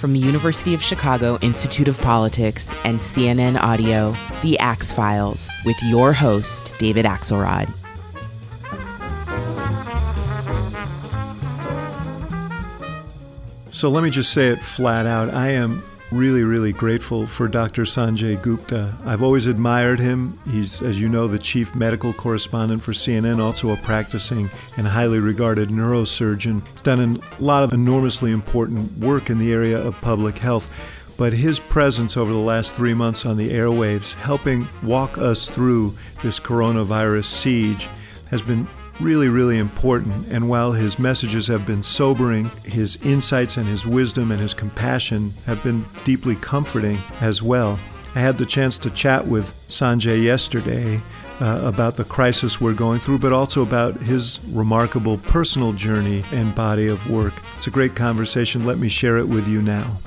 from the University of Chicago Institute of Politics and CNN Audio, The Axe Files, with your host, David Axelrod. So let me just say it flat out. I am really, really grateful for Dr. Sanjay Gupta. I've always admired him. He's, as you know, the chief medical correspondent for CNN, also a practicing and highly regarded neurosurgeon. He's done a lot of enormously important work in the area of public health. But his presence over the last three months on the airwaves, helping walk us through this coronavirus siege, has been really, really important. And while his messages have been sobering, his insights and his wisdom and his compassion have been deeply comforting as well. I had the chance to chat with Sanjay yesterday uh, about the crisis we're going through, but also about his remarkable personal journey and body of work. It's a great conversation. Let me share it with you now.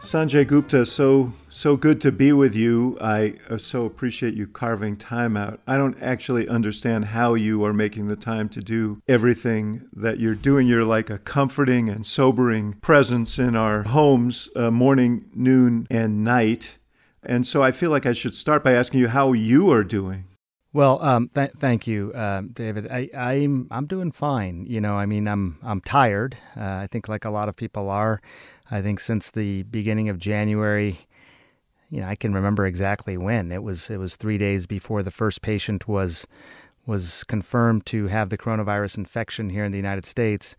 Sanjay Gupta, so so good to be with you. I uh, so appreciate you carving time out. I don't actually understand how you are making the time to do everything that you're doing. You're like a comforting and sobering presence in our homes, uh, morning, noon, and night. And so I feel like I should start by asking you how you are doing. Well, um, th- thank you, uh, David. I, I'm I'm doing fine. You know, I mean, I'm I'm tired. Uh, I think like a lot of people are. I think since the beginning of January, you know, I can remember exactly when it was. It was three days before the first patient was was confirmed to have the coronavirus infection here in the United States.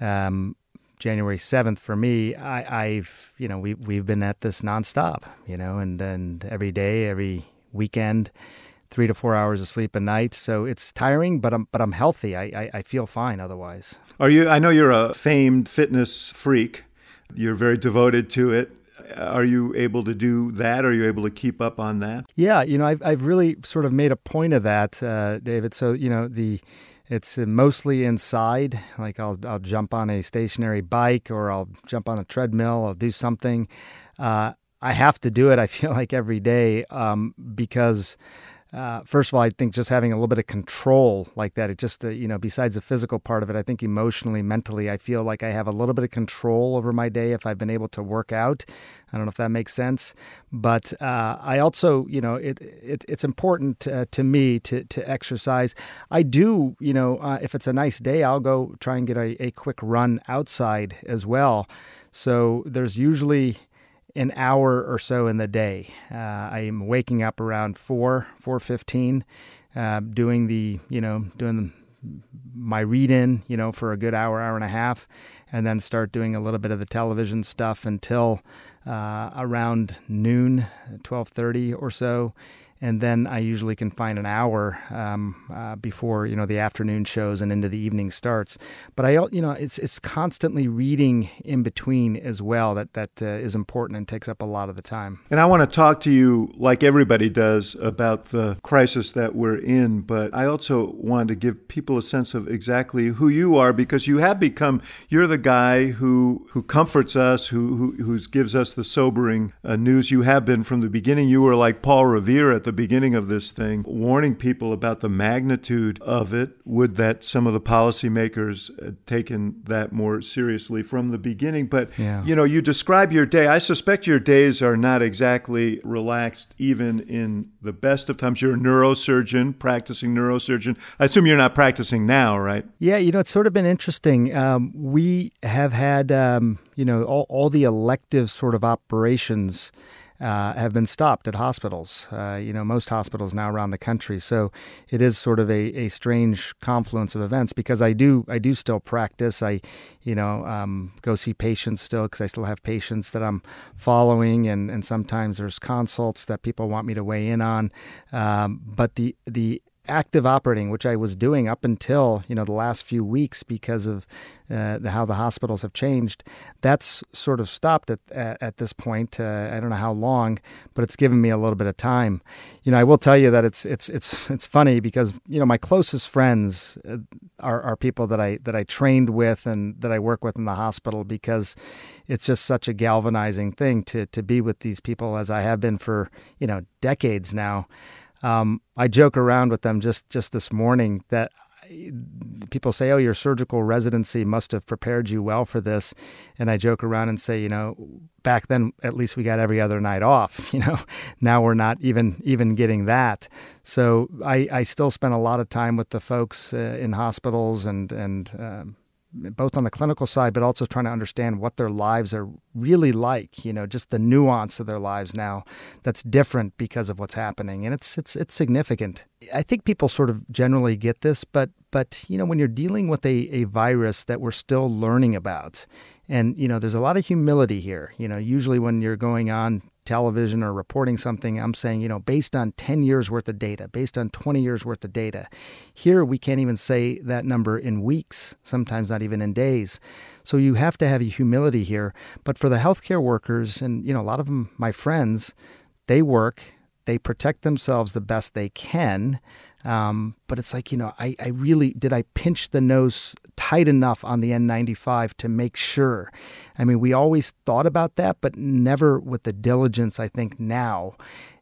Um, January seventh for me, I, I've you know we we've been at this nonstop, you know, and and every day, every weekend three to four hours of sleep a night. So it's tiring, but I'm but I'm healthy. I, I, I feel fine otherwise. Are you? I know you're a famed fitness freak. You're very devoted to it. Are you able to do that? Are you able to keep up on that? Yeah, you know, I've I've really sort of made a point of that, uh, David. So you know the. It's mostly inside. Like I'll I'll jump on a stationary bike or I'll jump on a treadmill. I'll do something. Uh, I have to do it. I feel like every day um, because uh, first of all, I think just having a little bit of control like that, it just, uh, you know, besides the physical part of it, I think emotionally, mentally, I feel like I have a little bit of control over my day if I've been able to work out. I don't know if that makes sense. But uh, I also, you know, it, it it's important uh, to me to, to exercise. I do, you know, uh, if it's a nice day, I'll go try and get a, a quick run outside as well. So there's usually an hour or so in the day. Uh, I am waking up around four, four fifteen, uh, doing the you know doing the, my read in you know for a good hour, hour and a half, and then start doing a little bit of the television stuff until uh, around noon, twelve thirty or so, and then I usually can find an hour um, uh, before you know the afternoon shows and into the evening starts. But I, you know, it's it's constantly reading in between as well that that uh, is important and takes up a lot of the time. And I want to talk to you like everybody does about the crisis that we're in, but I also want to give people a sense of exactly who you are because you have become you're the guy who who comforts us, who who, gives us the sobering uh, news. You have been from the beginning. You were like Paul Revere at the the beginning of this thing, warning people about the magnitude of it. Would that some of the policymakers had taken that more seriously from the beginning? But, yeah. you know, you describe your day. I suspect your days are not exactly relaxed, even in the best of times. You're a neurosurgeon, practicing neurosurgeon. I assume you're not practicing now, right? Yeah, you know, it's sort of been interesting. Um, we have had, um, you know, all, all the elective sort of operations uh, have been stopped at hospitals. Uh, you know, most hospitals now around the country. So it is sort of a, a strange confluence of events because I do I do still practice. I, you know, um, go see patients still because I still have patients that I'm following, and, and sometimes there's consults that people want me to weigh in on. Um, but the the active operating, which I was doing up until you know the last few weeks because of uh, the, how the hospitals have changed. That's sort of stopped at at, at this point. Uh, I don't know how long, but it's given me a little bit of time. You know, I will tell you that it's it's it's it's funny because you know my closest friends uh, are, are people that I that I trained with and that I work with in the hospital because it's just such a galvanizing thing to to be with these people as I have been for you know decades now. Um, I joke around with them just just this morning that people say, "Oh, your surgical residency must have prepared you well for this," and I joke around and say, you know, back then at least we got every other night off. You know, now we're not even even getting that. So I, I still spend a lot of time with the folks uh, in hospitals and and um, both on the clinical side, but also trying to understand what their lives are really like. You know, just the nuance of their lives now that's different because of what's happening, and it's it's it's significant. I think people sort of generally get this, but but you know, when you're dealing with a, a virus that we're still learning about, and you know, there's a lot of humility here. You know, usually when you're going on television or reporting something, I'm saying, you know, based on 10 years worth of data, based on 20 years worth of data. Here, we can't even say that number in weeks, sometimes not even in days. So you have to have a humility here. But for the healthcare workers, and, you know, a lot of them, my friends, they work, they protect themselves the best they can. Um, but it's like, you know, I, I really did I pinch the nose tight enough on the N95 to make sure. I mean, we always thought about that, but never with the diligence I think now.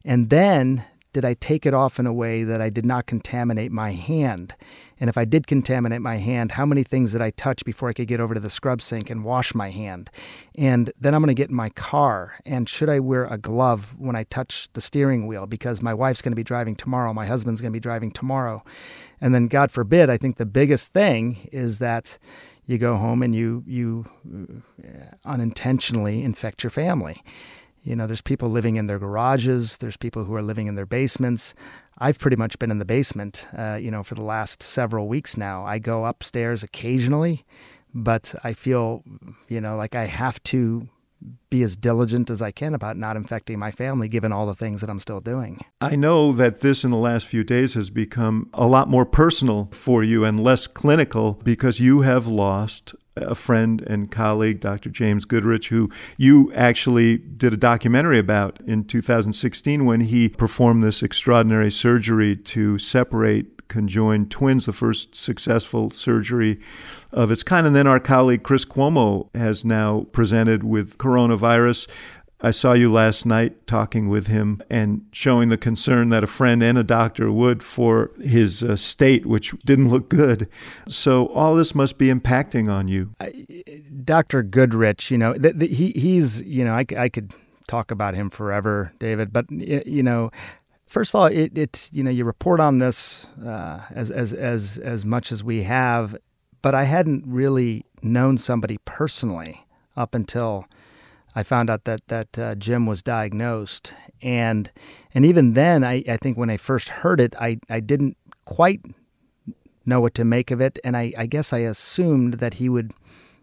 And then did I take it off in a way that I did not contaminate my hand? And if I did contaminate my hand, how many things did I touch before I could get over to the scrub sink and wash my hand? And then I'm going to get in my car. And should I wear a glove when I touch the steering wheel? Because my wife's going to be driving tomorrow, my husband's going to be driving tomorrow. And then, God forbid, I think the biggest thing is that you go home and you you uh, unintentionally infect your family. You know, there's people living in their garages. There's people who are living in their basements. I've pretty much been in the basement, uh, you know, for the last several weeks now. I go upstairs occasionally, but I feel, you know, like I have to be as diligent as I can about not infecting my family, given all the things that I'm still doing. I know that this in the last few days has become a lot more personal for you and less clinical because you have lost a friend and colleague, Dr. James Goodrich, who you actually did a documentary about in 2016 when he performed this extraordinary surgery to separate conjoined twins, the first successful surgery of its kind. And then our colleague Chris Cuomo has now presented with coronavirus. I saw you last night talking with him and showing the concern that a friend and a doctor would for his uh, state, which didn't look good. So all this must be impacting on you. Dr. Goodrich, you know, the, the, he he's you know I, I could talk about him forever, David, but you know. First of all, it, it's you know you report on this uh, as as as as much as we have, but I hadn't really known somebody personally up until I found out that that uh, Jim was diagnosed, and and even then, I, I think when I first heard it, I, I didn't quite know what to make of it, and I, I guess I assumed that he would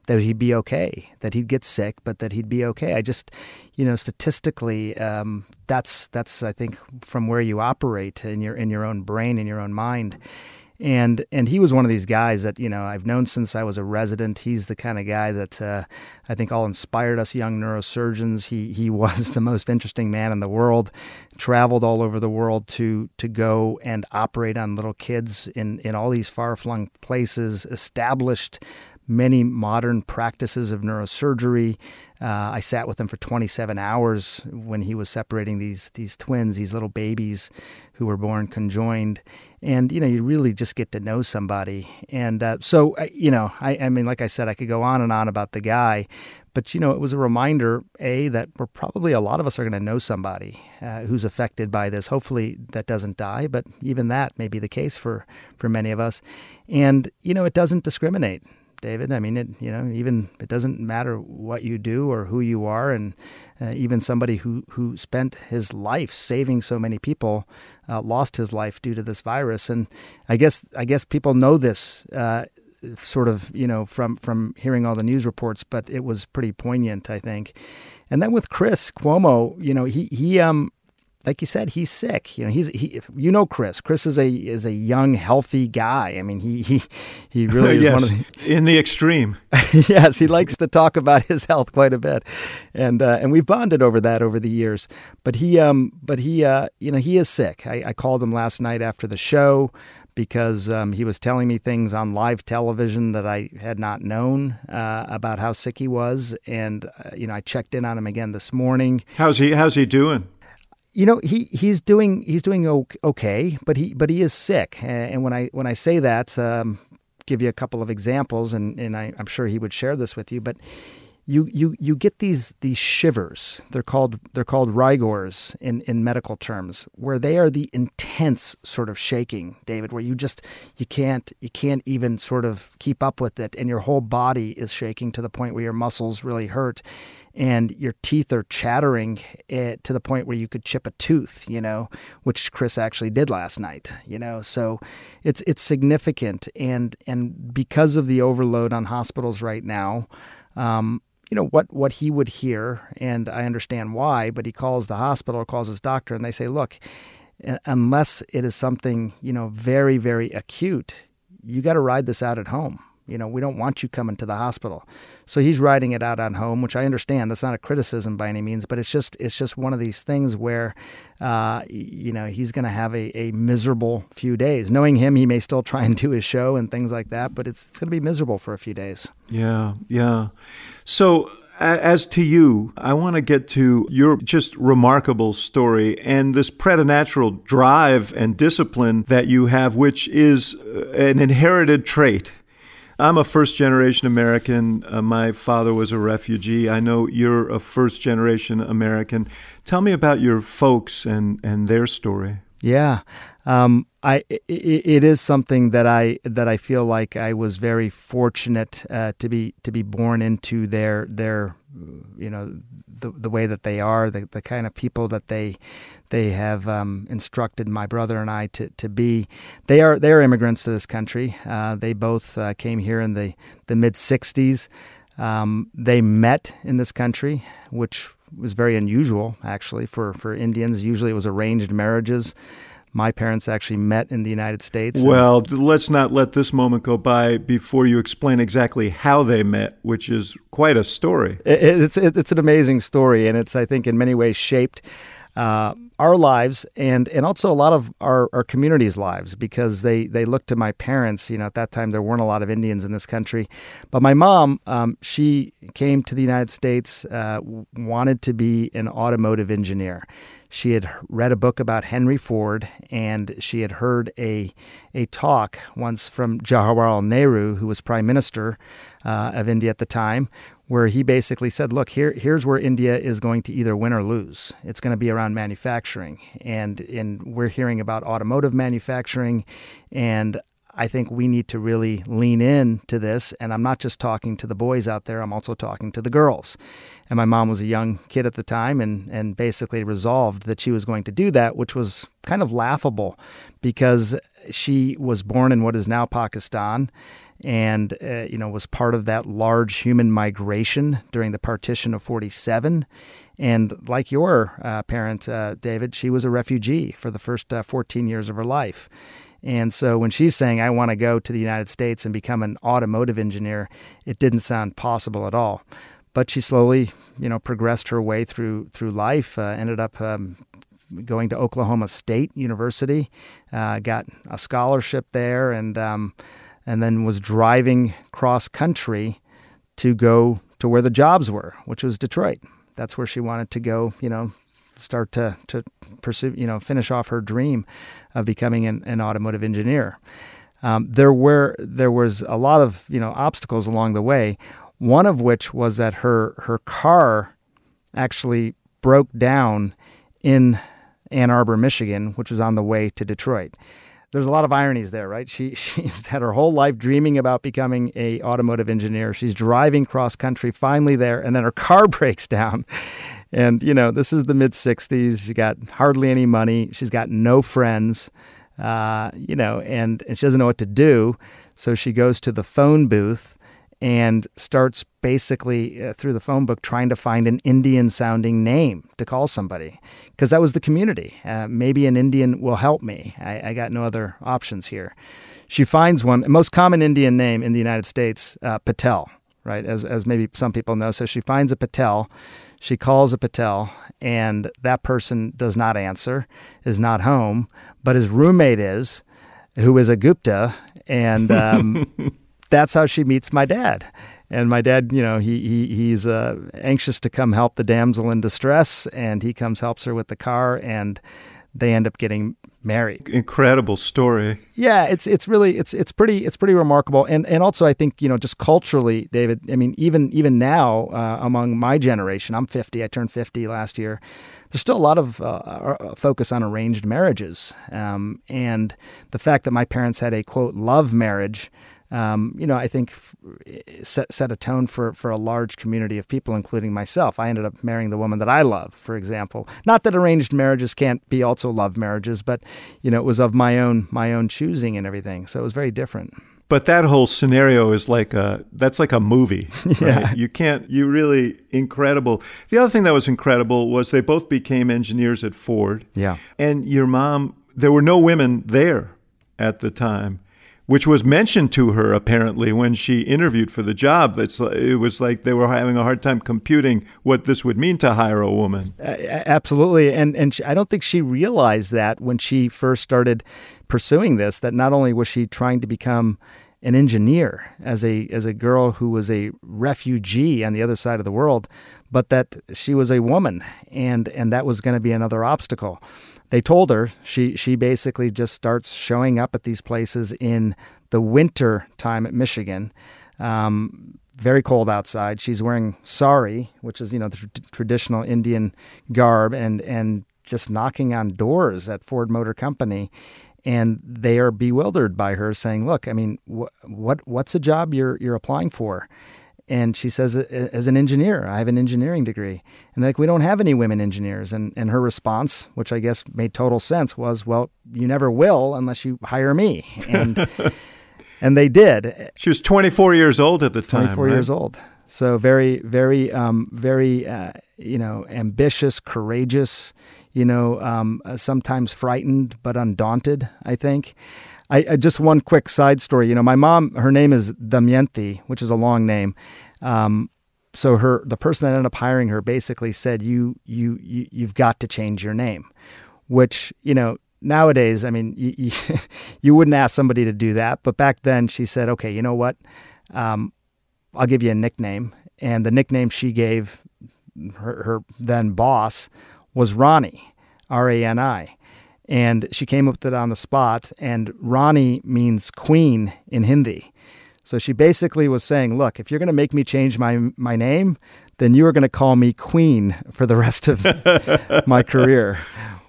that he'd be okay, that he'd get sick, but that he'd be okay. I just, you know, statistically, um, that's that's I think from where you operate in your in your own brain in your own mind and and he was one of these guys that you know I've known since I was a resident. He's the kind of guy that uh, I think all inspired us young neurosurgeons. He he was the most interesting man in the world. Traveled all over the world to to go and operate on little kids in in all these far flung places. Established many modern practices of neurosurgery. Uh, I sat with him for 27 hours when he was separating these these twins, these little babies who were born conjoined, and you know you really just get to know somebody. And uh, so you know, I, I mean, like I said, I could go on and on about the guy, but you know, it was a reminder, a that we're probably a lot of us are going to know somebody uh, who's affected by this. Hopefully, that doesn't die, but even that may be the case for for many of us. And you know, it doesn't discriminate David. I mean, it you know even it doesn't matter what you do or who you are, and uh, even somebody who who spent his life saving so many people uh, lost his life due to this virus. And I guess I guess people know this. Uh, sort of you know from from hearing all the news reports but it was pretty poignant i think and then with chris cuomo you know he he um like you said, he's sick. You know, he's he. You know, Chris. Chris is a is a young, healthy guy. I mean, he he he really is yes, one of the in the extreme. yes, he likes to talk about his health quite a bit, and uh, and we've bonded over that over the years. But he um but he uh you know he is sick. I, I called him last night after the show because um, he was telling me things on live television that I had not known uh, about how sick he was, and uh, you know I checked in on him again this morning. How's he? How's he doing? You know he he's doing he's doing okay, but he but he is sick. And when I when I say that, um, give you a couple of examples, and and I, I'm sure he would share this with you, but you you you get these these shivers. They're called they're called rigors in in medical terms, where they are the intense sort of shaking, David, where you just you can't you can't even sort of keep up with it, and your whole body is shaking to the point where your muscles really hurt, and your teeth are chattering eh, to the point where you could chip a tooth, you know, which Chris actually did last night, you know. So it's it's significant, and and because of the overload on hospitals right now. Um, you know what what he would hear, and I understand why. But he calls the hospital or calls his doctor, and they say, "Look, unless it is something you know very very acute, you got to ride this out at home. You know, we don't want you coming to the hospital." So he's riding it out at home, which I understand. That's not a criticism by any means, but it's just it's just one of these things where, uh, you know, he's going to have a, a miserable few days. Knowing him, he may still try and do his show and things like that, but it's it's going to be miserable for a few days. Yeah, yeah. So, as to you, I want to get to your just remarkable story and this preternatural drive and discipline that you have, which is uh, an inherited trait. I'm a first generation American. Uh, my father was a refugee. I know you're a first generation American. Tell me about your folks and, and their story. Yeah, um, I it, it is something that I that I feel like I was very fortunate uh, to be to be born into their their you know the the way that they are the, the kind of people that they they have um, instructed my brother and I to, to be they are they are immigrants to this country uh, they both uh, came here in the the mid 60s um, they met in this country which was very unusual actually for for Indians. Usually, it was arranged marriages. My parents actually met in the United States. Well, let's not let this moment go by before you explain exactly how they met, which is quite a story. It's it's an amazing story, and it's I think in many ways shaped uh, our lives and and also a lot of our, our community's lives because they they looked to my parents. You know at that time there weren't a lot of Indians in this country. But my mom um, she came to the United States uh, wanted to be an automotive engineer. She had read a book about Henry Ford and she had heard a a talk once from Jawaharlal Nehru who was prime minister uh, of India at the time where he basically said, "Look, here here's where India is going to either win or lose. It's going to be around manufacturing, and and we're hearing about automotive manufacturing, and." I think we need to really lean in to this. And I'm not just talking to the boys out there, I'm also talking to the girls. And my mom was a young kid at the time and, and basically resolved that she was going to do that, which was kind of laughable because she was born in what is now Pakistan and uh, you know was part of that large human migration during the partition of 47 and like your uh, parent uh, david she was a refugee for the first uh, 14 years of her life. And so when she's saying i want to go to the united states and become an automotive engineer it didn't sound possible at all. But she slowly you know progressed her way through through life uh, ended up um, going to oklahoma state university uh, got a scholarship there and um, and then was driving cross country to go to where the jobs were, which was Detroit. That's where she wanted to go, you know, start to, to pursue, you know, finish off her dream of becoming an, an automotive engineer. Um, there were there was a lot of you know obstacles along the way. One of which was that her her car actually broke down in Ann Arbor, Michigan, which was on the way to Detroit there's a lot of ironies there, right? She she's had her whole life dreaming about becoming a automotive engineer. She's driving cross country, finally there, and then her car breaks down. And you know, this is the mid '60s. She got hardly any money. She's got no friends. Uh, you know, and, and she doesn't know what to do. So she goes to the phone booth and starts basically uh, through the phone book trying to find an Indian sounding name to call somebody because that was the community. Uh, maybe an Indian will help me. I, I, got no other options here. She finds one, most common Indian name in the United States, uh, Patel, right? As, as maybe some people know. So she finds a Patel. She calls a Patel, and that person does not answer, is not home, but his roommate is, who is a Gupta. And um, that's how she meets my dad. And my dad, you know, he, he he's uh, anxious to come help the damsel in distress, and he comes helps her with the car, and they end up getting married. Incredible story. Yeah, it's it's really it's it's pretty it's pretty remarkable, and and also I think you know just culturally, David. I mean, even even now uh, among my generation, I'm 50. I turned 50 last year. There's still a lot of uh, uh focus on arranged marriages, um, and the fact that my parents had a quote love marriage um, you know, I think set, set a tone for, for a large community of people, including myself. I ended up marrying the woman that I love, for example. Not that arranged marriages can't be also love marriages, but you know, it was of my own my own choosing and everything. So it was very different. But that whole scenario is like a that's like a movie. Right? yeah. You can't you really incredible. The other thing that was incredible was they both became engineers at Ford. Yeah. And your mom there were no women there at the time which was mentioned to her apparently when she interviewed for the job. That's it was like they were having a hard time computing what this would mean to hire a woman. Uh, absolutely, and and she, I don't think she realized that when she first started pursuing this. That not only was she trying to become an engineer as a as a girl who was a refugee on the other side of the world, but that she was a woman, and and that was going to be another obstacle they told her she she basically just starts showing up at these places in the winter time at Michigan. Um, very cold outside. She's wearing sari, which is you know the tr- traditional Indian garb, and and just knocking on doors at Ford Motor Company, and they are bewildered by her saying, "Look, I mean, wh- what what's the job you're you're applying for?" And she says, as an engineer, I have an engineering degree. And like, we don't have any women engineers. And, and her response, which I guess made total sense, was, well, you never will unless you hire me. And, and they did. She was 24 years old at the time. 24 right? years old. So very, very, um, very, uh, you know, ambitious, courageous, you know, um, sometimes frightened, but undaunted, I think. I, I, just one quick side story. You know, my mom, her name is Damayanti, which is a long name. Um, so her, the person that ended up hiring her, basically said, "You, you, you, you've got to change your name," which you know nowadays, I mean, you, you, you, wouldn't ask somebody to do that. But back then, she said, "Okay, you know what? Um, I'll give you a nickname." And the nickname she gave her, her then boss was Rani, R A N I. And she came up with it on the spot. And Rani means queen in Hindi. So she basically was saying, look, if you're going to make me change my, my name, then you are going to call me queen for the rest of my career,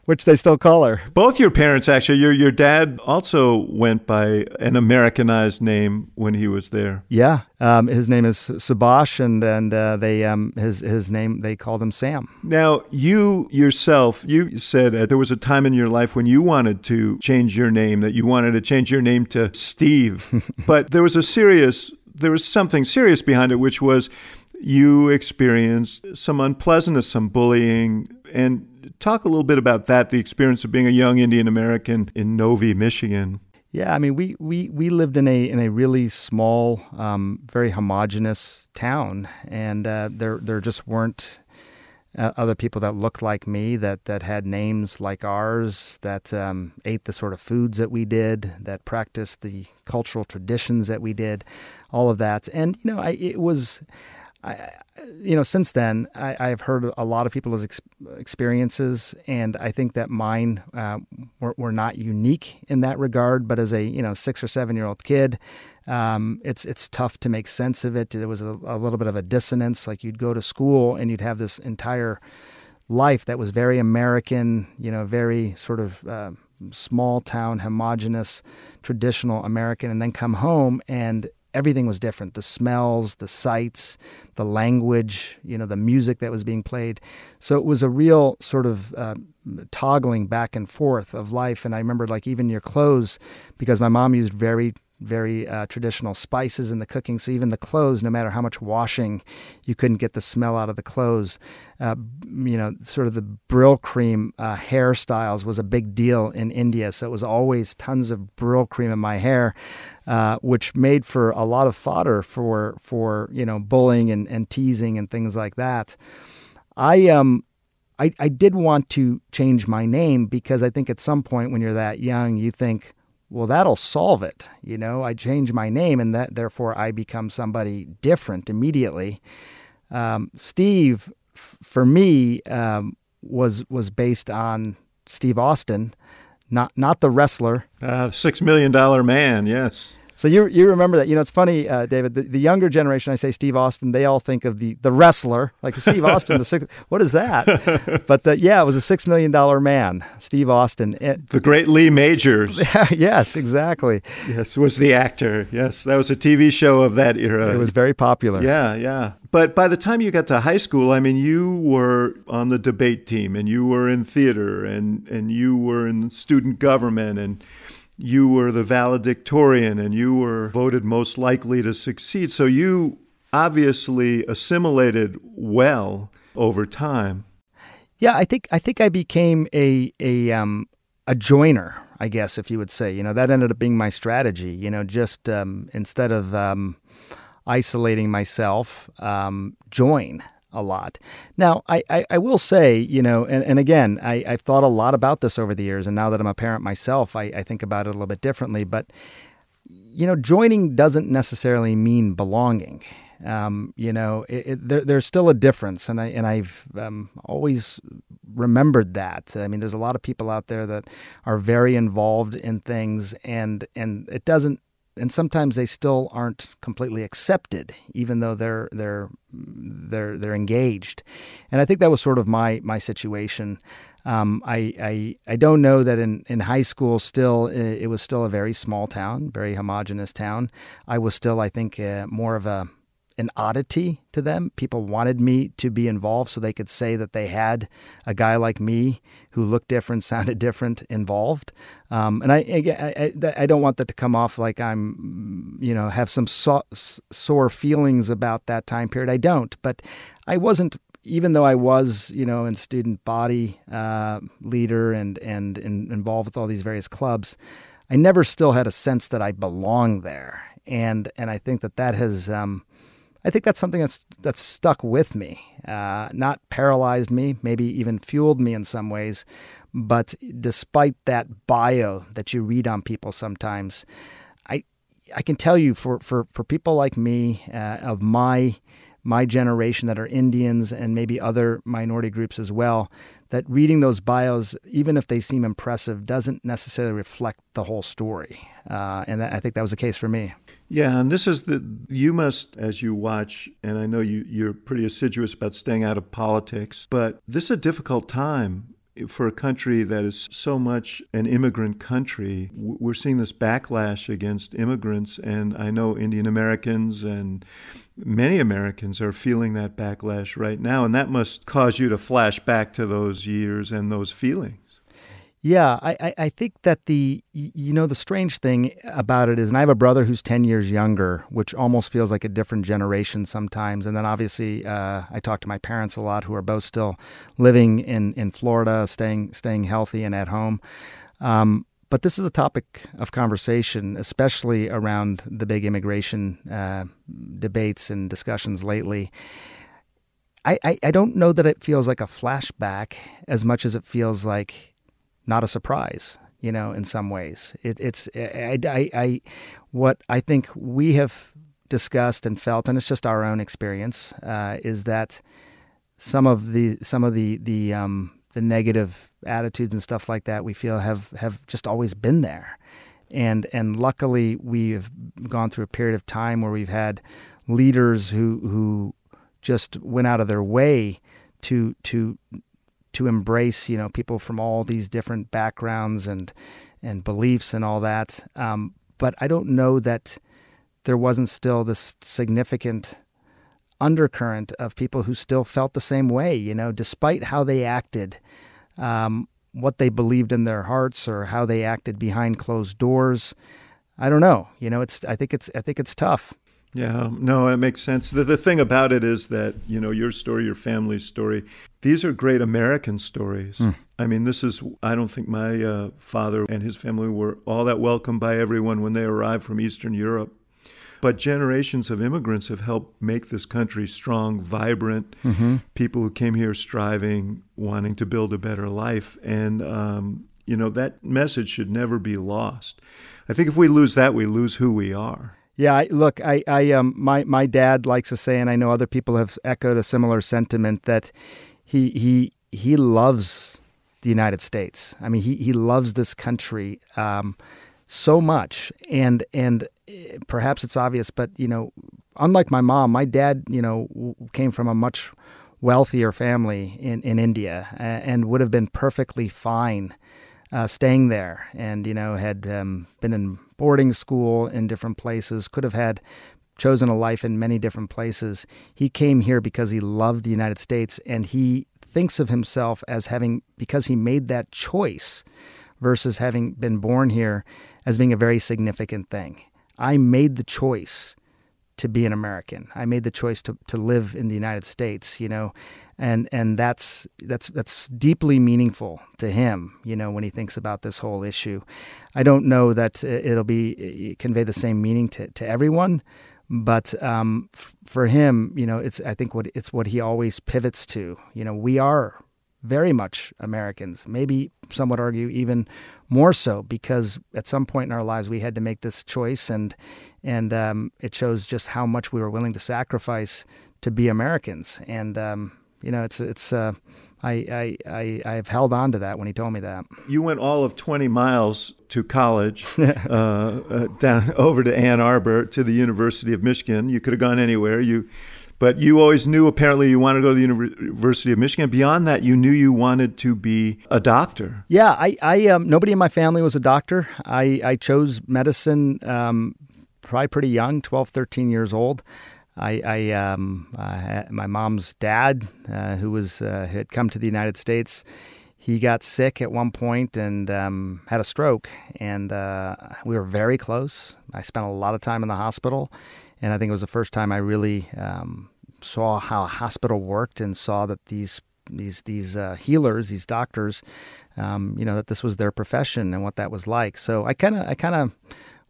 which they still call her. Both your parents, actually. Your your dad also went by an Americanized name when he was there. Yeah, um, his name is Subash, and and uh, they um, his his name they called him Sam. Now you yourself, you said uh, there was a time in your life when you wanted to change your name, that you wanted to change your name to Steve, but there was a serious there was something serious behind it, which was you experienced some unpleasantness, some bullying, and talk a little bit about that, the experience of being a young Indian American in Novi, Michigan. Yeah, I mean, we, we, we lived in a in a really small, um, very homogenous town, and uh, there there just weren't uh, other people that looked like me that that had names like ours, that um, ate the sort of foods that we did, that practiced the cultural traditions that we did, all of that, and you know, I, it was. I, you know, since then, I, have heard a lot of people's ex- experiences, and I think that mine uh, were, were, not unique in that regard. But as a you know six or seven year old kid, um, it's it's tough to make sense of it. There was a, a, little bit of a dissonance. Like you'd go to school and you'd have this entire life that was very American, you know, very sort of uh, small town, homogenous, traditional American, and then come home and everything was different. The smells the sights the language you know the music that was being played. So it was a real sort of uh, toggling back and forth of life. And i remember like even your clothes because my mom used very very uh, traditional spices in the cooking. So even the clothes, no matter how much washing, you couldn't get the smell out of the clothes. Uh, you know, sort of the Brylcreem uh, hairstyles was a big deal in India. So it was always tons of Brylcreem in my hair, uh, which made for a lot of fodder for for you know bullying and, and teasing and things like that. I um I, I did want to change my name because I think at some point when you're that young, you think, well, that'll solve it. You know, I change my name and that therefore I become somebody different immediately. Um, Steve, f- for me, um, was was based on Steve Austin, not not the wrestler. Uh, Six million dollar man, yes. So you you remember that? You know, it's funny, uh, David. The, the, younger generation, I say Steve Austin, they all think of the the wrestler, like Steve Austin. the six, what is that? But uh, yeah, it was a six million dollar man, Steve Austin. It, the great Lee Majors. yes, exactly. Yes, was the actor. Yes, that was a TV show of that era. It was very popular. Yeah, yeah. But by the time you got to high school, I mean, you were on the debate team, and you were in theater, and and you were in student government, and you were the valedictorian and you were voted most likely to succeed. So you obviously assimilated well over time. Yeah, I think I think I became a a um, a joiner, I guess, if you would say. You know, that ended up being my strategy. You know, just um, instead of um, isolating myself, um, join a lot. Now, I, I, I, will say, you know, and, and again, I, I've thought a lot about this over the years, and now that I'm a parent myself, I, I think about it a little bit differently. But, you know, joining doesn't necessarily mean belonging. Um, you know, it, it, there, there's still a difference, and I and I've um, always remembered that. I mean, there's a lot of people out there that are very involved in things, and and it doesn't and sometimes they still aren't completely accepted, even though they're they're they're they're engaged. And I think that was sort of my my situation. Um, I, I I don't know that in, in high school still it was still a very small town, very homogenous town. I was still I think uh, more of a an oddity to them. People wanted me to be involved so they could say that they had a guy like me who looked different, sounded different, involved. Um, and I, I, I, I, don't want that to come off like I'm, you know, have some so, sore feelings about that time period. I don't, but I wasn't. Even though I was, you know, in student body uh, leader and, and involved with all these various clubs, I never still had a sense that I belonged there, and and I think that that has um, I think that's something that's that's stuck with me, uh, not paralyzed me, maybe even fueled me in some ways. But despite that bio that you read on people sometimes, I I can tell you for for, for people like me uh, of my my generation that are Indians and maybe other minority groups as well, that reading those bios, even if they seem impressive, doesn't necessarily reflect the whole story. Uh, and that, I think that was the case for me. Yeah, and this is the you must as you watch, and I know you you're pretty assiduous about staying out of politics, but this is a difficult time for a country that is so much an immigrant country. We're seeing this backlash against immigrants, and I know Indian Americans and many Americans are feeling that backlash right now, and that must cause you to flash back to those years and those feelings. Yeah, I, I think that the you know the strange thing about it is, and I have a brother who's ten years younger, which almost feels like a different generation sometimes. And then obviously, uh, I talk to my parents a lot, who are both still living in in Florida, staying staying healthy and at home. Um, but this is a topic of conversation, especially around the big immigration uh, debates and discussions lately. I, I, I don't know that it feels like a flashback as much as it feels like not a surprise, you know, in some ways. It, it's, I, I, I, what I think we have discussed and felt, and it's just our own experience, uh, is that some of the, some of the, the, um, the negative attitudes and stuff like that we feel have, have just always been there. And, and luckily we've gone through a period of time where we've had leaders who, who just went out of their way to, to to embrace you know people from all these different backgrounds and and beliefs and all that. Um, but I don't know that there wasn't still this significant undercurrent of people who still felt the same way. You know, despite how they acted. Um, what they believed in their hearts or how they acted behind closed doors. I don't know. You know, it's I think it's I think it's tough. Yeah, no, it makes sense. The, the thing about it is that, you know, your story, your family's story, these are great American stories. Mm. I mean, this is, I don't think my uh, father and his family were all that welcomed by everyone when they arrived from Eastern Europe. But generations of immigrants have helped make this country strong, vibrant, mm-hmm. people who came here striving, wanting to build a better life. And, um, you know, that message should never be lost. I think if we lose that, we lose who we are. Yeah, I, look, I, I, um, my, my dad likes to say, and I know other people have echoed a similar sentiment that he, he, he loves the United States. I mean, he, he loves this country um, so much, and and eh, perhaps it's obvious, but you know, unlike my mom, my dad, you know, came from a much wealthier family in, in India and would have been perfectly fine uh, staying there and, you know, had um, been in boarding school in different places, could have had chosen a life in many different places. He came here because he loved the United States and he thinks of himself as having, because he made that choice versus having been born here, as being a very significant thing. I made the choice to be an American. I made the choice to, to live in the United States, you know, and and that's that's that's deeply meaningful to him, you know, when he thinks about this whole issue. I don't know that it'll be convey the same meaning to, to everyone, but um, f- for him, you know, it's I think what it's what he always pivots to. You know, we are very much Americans. Maybe some would argue even more so because at some point in our lives we had to make this choice, and and um, it shows just how much we were willing to sacrifice to be Americans. And um, you know, it's it's. Uh, I, I, I, I've held on to that when he told me that. You went all of 20 miles to college, uh, uh, down over to Ann Arbor to the University of Michigan. You could have gone anywhere. You but you always knew apparently you wanted to go to the University of Michigan. Beyond that, you knew you wanted to be a doctor. Yeah, I, I um, nobody in my family was a doctor. I, I chose medicine um, probably pretty young, 12, 13 years old. I, I um, my mom's dad, uh, who was uh, had come to the United States, he got sick at one point and um, had a stroke, and uh, we were very close. I spent a lot of time in the hospital, and I think it was the first time I really um, saw how a hospital worked and saw that these these these uh, healers, these doctors, um, you know, that this was their profession and what that was like. So I kind of I kind of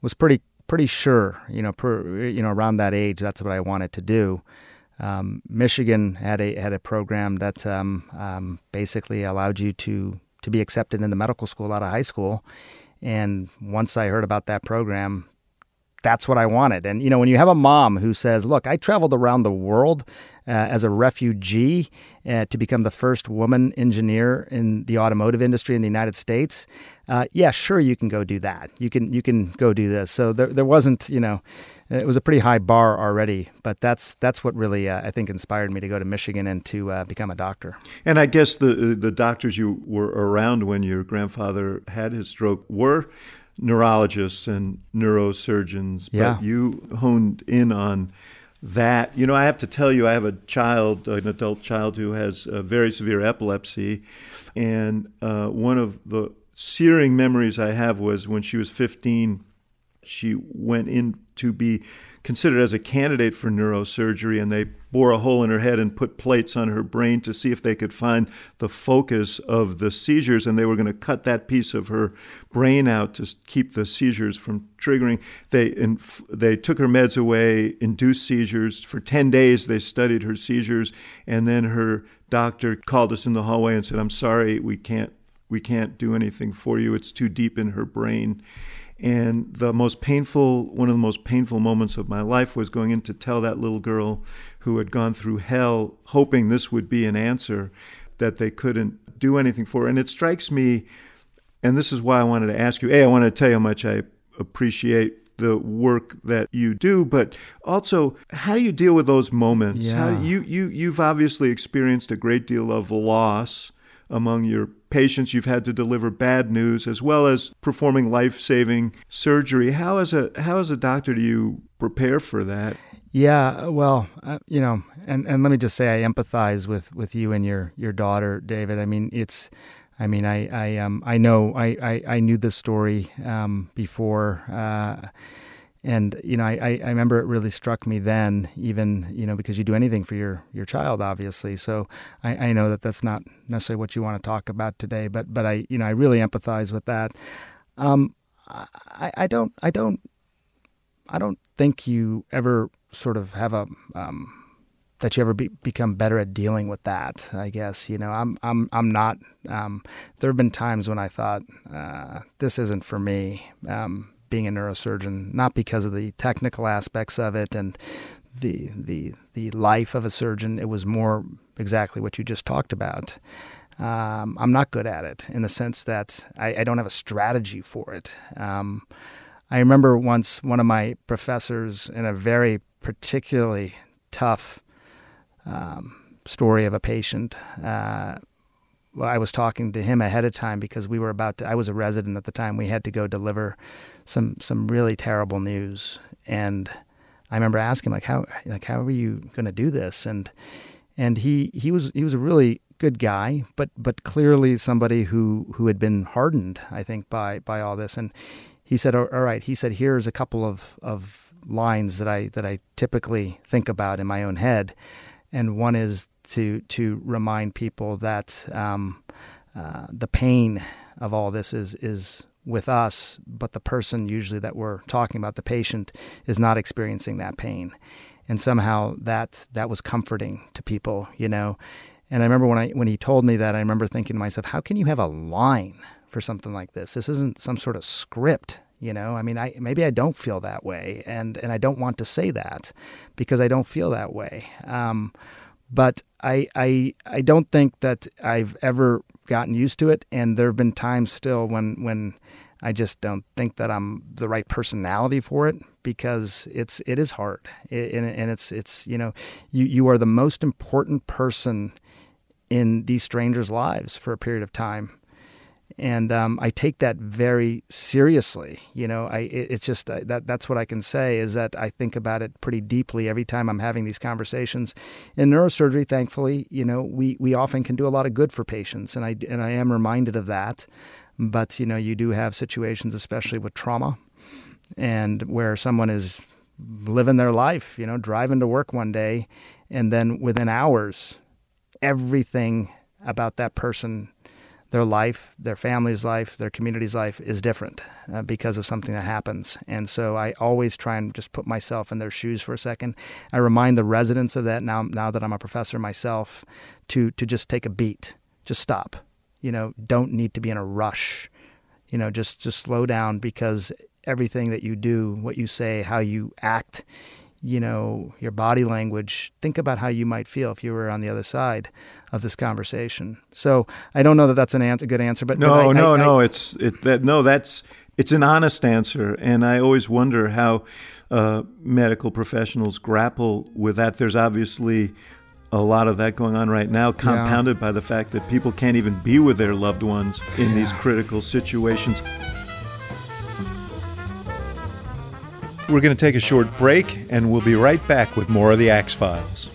was pretty pretty sure, you know, per, you know, around that age, that's what I wanted to do. Um, Michigan had a had a program that um, um, basically allowed you to to be accepted into medical school out of high school. And once I heard about that program, that's what I wanted. And, you know, when you have a mom who says, Look, I traveled around the world uh, as a refugee uh, to become the first woman engineer in the automotive industry in the United States, uh, yeah, sure, you can go do that. You can, you can go do this. So there, there wasn't, you know, it was a pretty high bar already, but that's, that's what really, uh, I think, inspired me to go to Michigan and to uh, become a doctor. And I guess the, the doctors you were around when your grandfather had his stroke were neurologists and neurosurgeons, yeah. but you honed in on that. You know, I have to tell you, I have a child, an adult child who has a very severe epilepsy, and uh, one of the searing memories I have was when she was 15, she went in to be considered as a candidate for neurosurgery, and they bore a hole in her head and put plates on her brain to see if they could find the focus of the seizures, and they were going to cut that piece of her brain out to keep the seizures from triggering. They inf- they took her meds away, induced seizures for ten days. They studied her seizures, and then her doctor called us in the hallway and said, "I'm sorry, we can't." We can't do anything for you. It's too deep in her brain. And the most painful, one of the most painful moments of my life was going in to tell that little girl who had gone through hell, hoping this would be an answer, that they couldn't do anything for her. And it strikes me, and this is why I wanted to ask you A, I wanted to tell you how much I appreciate the work that you do, but also how do you deal with those moments? Yeah. How you you you've obviously experienced a great deal of loss among your patients. You've had to deliver bad news as well as performing life-saving surgery. How as a how as a doctor do you prepare for that? Yeah, well, uh, you know, and, and let me just say I empathize with, with you and your, your daughter, David. I mean, it's, I mean, I, I, um, I know, I, I, I knew the story, um, before, uh, and you know, I, I remember it really struck me then, even you know, because you do anything for your your child, obviously. So I, I know that that's not necessarily what you want to talk about today, but but I you know I really empathize with that. Um, I, I don't I don't I don't think you ever sort of have a um, that you ever be, become better at dealing with that. I guess you know I'm I'm I'm not. Um, there have been times when I thought uh, this isn't for me. Um, being a neurosurgeon, not because of the technical aspects of it and the the the life of a surgeon. It was more exactly what you just talked about. Um, I'm not good at it in the sense that I, I don't have a strategy for it. Um, I remember once one of my professors in a very particularly tough um, story of a patient. Uh, I was talking to him ahead of time because we were about to. I was a resident at the time. We had to go deliver some some really terrible news, and I remember asking like how like how are you going to do this? And and he he was he was a really good guy, but but clearly somebody who who had been hardened, I think, by by all this. And he said, "All right," he said, "Here's a couple of of lines that I that I typically think about in my own head, and one is to to remind people that um, uh, the pain of all this is is with us, but the person usually that we're talking about, the patient, is not experiencing that pain, and somehow that that was comforting to people, you know. And I remember when I when he told me that, I remember thinking to myself, how can you have a line for something like this? This isn't some sort of script you know, I mean, I maybe I don't feel that way, and and I don't want to say that because I don't feel that way. Um, but I I I don't think that I've ever gotten used to it, and there have been times still when when I just don't think that I'm the right personality for it because it's it is hard, it, and, and it's it's you know you you are the most important person in these strangers' lives for a period of time and um, I take that very seriously. You know, I it, it's just uh, that that's what I can say is that I think about it pretty deeply every time I'm having these conversations. In neurosurgery, thankfully, you know, we we often can do a lot of good for patients, and I and I am reminded of that. But you know, you do have situations, especially with trauma, and where someone is living their life, you know, driving to work one day, and then within hours, everything about that person their life, their family's life, their community's life is different uh, because of something that happens. And so I always try and just put myself in their shoes for a second. I remind the residents of that now. Now that I'm a professor myself, to to just take a beat, just stop. You know, don't need to be in a rush. You know, just just slow down because everything that you do, what you say, how you act you know, your body language, think about how you might feel if you were on the other side of this conversation. So I don't know that that's an answer, good answer, but no, but I, no, I, no, I, it's it that no, that's it's an honest answer, and I always wonder how uh, medical professionals grapple with that. There's obviously a lot of that going on right now, compounded yeah. by the fact that people can't even be with their loved ones in yeah. these critical situations. We're going to take a short break, and we'll be right back with more of the Axe Files.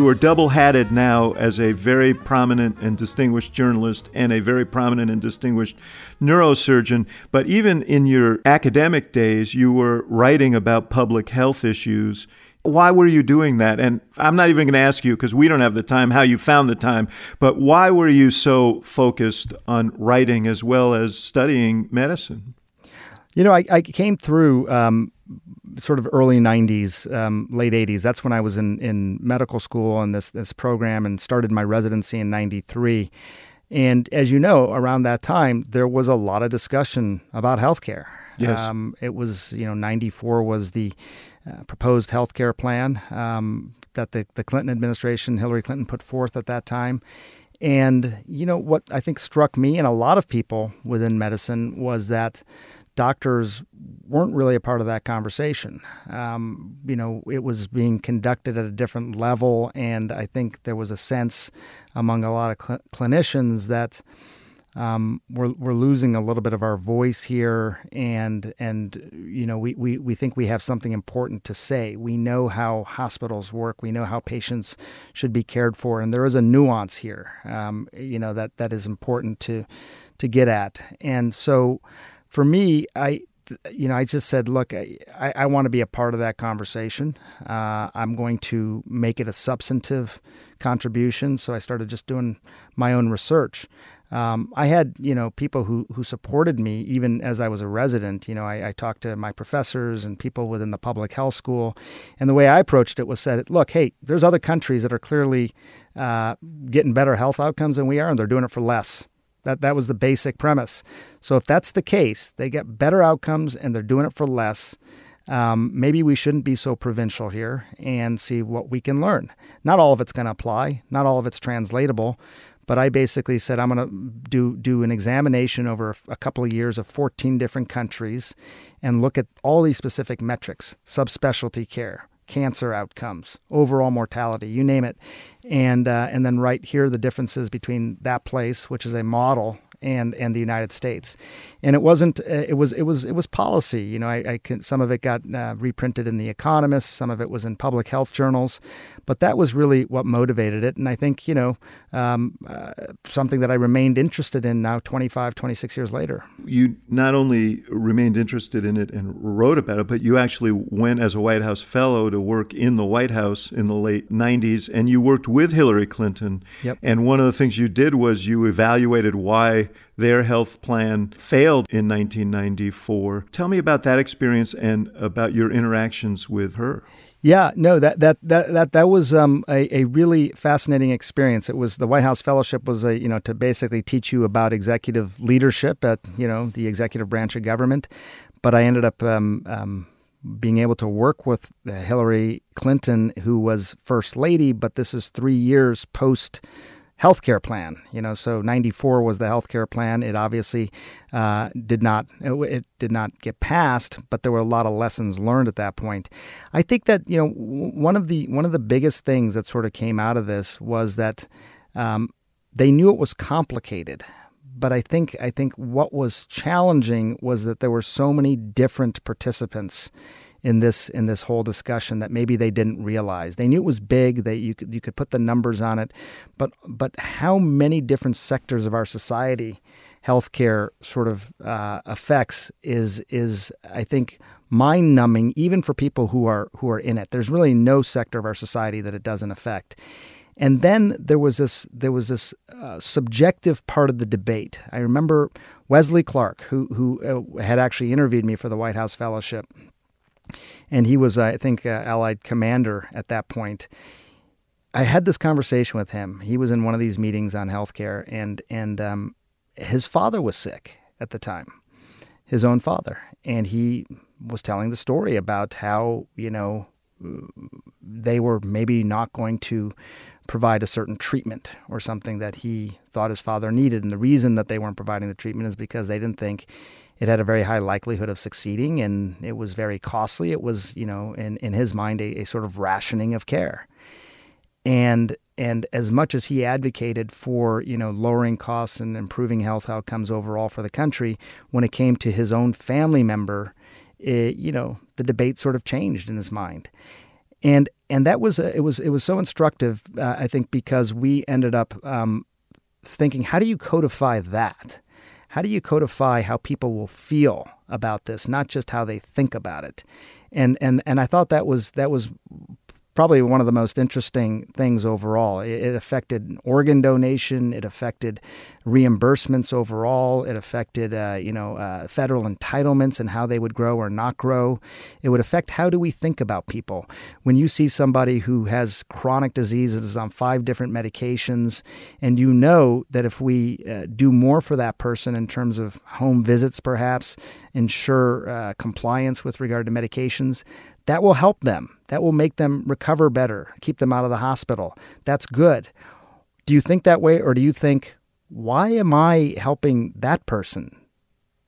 You are double hatted now as a very prominent and distinguished journalist and a very prominent and distinguished neurosurgeon. But even in your academic days, you were writing about public health issues. Why were you doing that? And I'm not even going to ask you because we don't have the time how you found the time, but why were you so focused on writing as well as studying medicine? You know, I, I came through um, sort of early 90s, um, late 80s. That's when I was in, in medical school and this, this program and started my residency in 93. And as you know, around that time, there was a lot of discussion about healthcare. Yes. Um, it was, you know, 94 was the uh, proposed healthcare plan um, that the, the Clinton administration, Hillary Clinton, put forth at that time. And, you know, what I think struck me and a lot of people within medicine was that doctors weren't really a part of that conversation. Um, you know, it was being conducted at a different level. And I think there was a sense among a lot of cl- clinicians that, um, we're, we're losing a little bit of our voice here and and you know we, we, we think we have something important to say we know how hospitals work we know how patients should be cared for and there is a nuance here um, you know that that is important to to get at and so for me I you know, I just said, look, I, I want to be a part of that conversation. Uh, I'm going to make it a substantive contribution. So I started just doing my own research. Um, I had, you know, people who, who supported me even as I was a resident. You know, I, I, talked to my professors and people within the public health school. And the way I approached it was said, look, hey, there's other countries that are clearly uh, getting better health outcomes than we are, and they're doing it for less. That, that was the basic premise. So if that's the case, they get better outcomes and they're doing it for less. Um, maybe we shouldn't be so provincial here and see what we can learn. Not all of it's going to apply, not all of it's translatable, but I basically said I'm going to do do an examination over a couple of years of 14 different countries and look at all these specific metrics, subspecialty care, cancer outcomes, overall mortality, you name it, and uh, and then write here the differences between that place, which is a model and and the United States. And it wasn't. Uh, it was it was it was policy. You know, I, I can, some of it got uh, reprinted in the Economist, some of it was in public health journals, but that was really what motivated it. And I think you know um, uh, something that I remained interested in now, 25, 26 years later. You not only remained interested in it and wrote about it, but you actually went as a White House fellow to work in the White House in the late 90s, and you worked with Hillary Clinton. Yep. And one of the things you did was you evaluated why their health plan failed in 1994. Tell me about that experience and about your interactions with her. Yeah, no, that that that that that was um, a, a really fascinating experience. It was the White House Fellowship was a you know to basically teach you about executive leadership at you know the executive branch of government, but I ended up um, um, being able to work with Hillary Clinton, who was first lady, but this is three years post healthcare plan. You know, so 94 was the healthcare plan. It obviously uh, did not it, it, did not get passed, but there were a lot of lessons learned at that point. I think that you know one of the one of the biggest things that sort of came out of this was that um, they knew it was complicated. But I think I think what was challenging was that there were so many different participants in this in this whole discussion that maybe they didn't realize. They knew it was big, that you could you could put the numbers on it, but but how many different sectors of our society healthcare sort of uh, affects is is I think mind numbing even for people who are who are in it. There's really no sector of our society that it doesn't affect. And then there was this there was this uh, subjective part of the debate. I remember Wesley Clark, who who uh, had actually interviewed me for the White House Fellowship and he was, I think, Allied commander at that point. I had this conversation with him. He was in one of these meetings on healthcare, and and um, his father was sick at the time, his own father, and he was telling the story about how you know they were maybe not going to provide a certain treatment or something that he thought his father needed. And the reason that they weren't providing the treatment is because they didn't think it had a very high likelihood of succeeding and it was very costly. It was, you know, in, in his mind, a, a sort of rationing of care. And and as much as he advocated for you know lowering costs and improving health outcomes overall for the country, when it came to his own family member, it, you know the debate sort of changed in his mind, and and that was it was it was so instructive, uh, I think, because we ended up um, thinking, how do you codify that? How do you codify how people will feel about this, not just how they think about it? And and and I thought that was that was probably one of the most interesting things overall. It, affected organ donation. It affected reimbursements overall. It affected, uh, you know, uh, federal entitlements and how they would grow or not grow. It would affect how do we think about people. When you see somebody who has chronic diseases on five different medications, and you know that if we uh, do more for that person in terms of home visits, perhaps ensure uh, compliance with regard to medications, that will help them. That will make them recover better, keep them out of the hospital. That's good. Do you think that way, or do you think, why am I helping that person?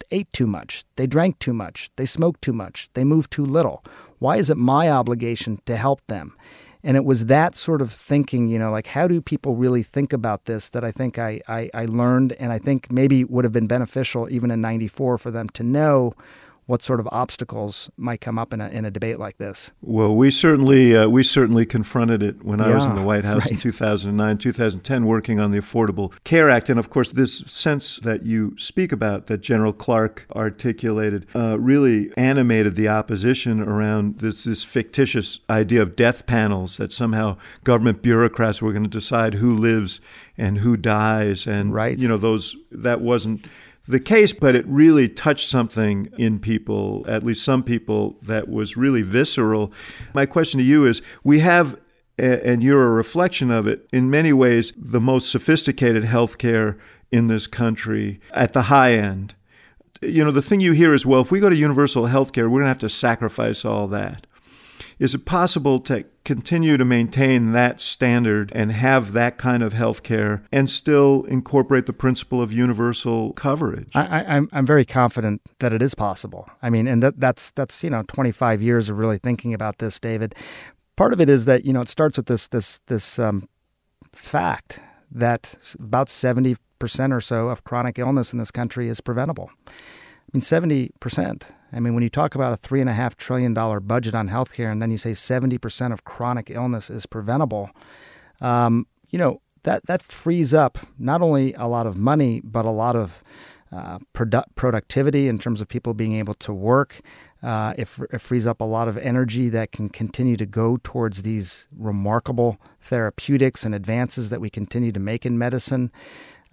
They ate too much, they drank too much, they smoked too much, they moved too little. Why is it my obligation to help them? And it was that sort of thinking, you know, like how do people really think about this that I think I, I, I learned and I think maybe would have been beneficial even in 94 for them to know what sort of obstacles might come up in a, in a debate like this. Well, we certainly uh, we certainly confronted it when yeah, I was in the White House right. in 2009, 2010, working on the Affordable Care Act, and of course, this sense that you speak about that General Clark articulated uh, really animated the opposition around this this fictitious idea of death panels that somehow government bureaucrats were going to decide who lives and who dies, and right. you know those that wasn't the case, but it really touched something in people, at least some people, that was really visceral. My question to you is we have, and you're a reflection of it, in many ways, the most sophisticated healthcare in this country at the high end. You know, the thing you hear is, well, if we go to universal healthcare, we're going to have to sacrifice all that. Is it possible to continue to maintain that standard and have that kind of health care and still incorporate the principle of universal coverage? I, am I'm, I'm very confident that it is possible. I mean, and that, that's that's you know 25 years of really thinking about this, David. Part of it is that you know it starts with this this this um, fact that about 70 percent or so of chronic illness in this country is preventable. I mean, 70 percent. I mean, when you talk about a $3.5 trillion budget on healthcare and then you say 70% of chronic illness is preventable, um, you know, that, that frees up not only a lot of money, but a lot of uh, produ- productivity in terms of people being able to work. Uh, it, it, frees up a lot of energy that can continue to go towards these remarkable therapeutics and advances that we continue to make in medicine.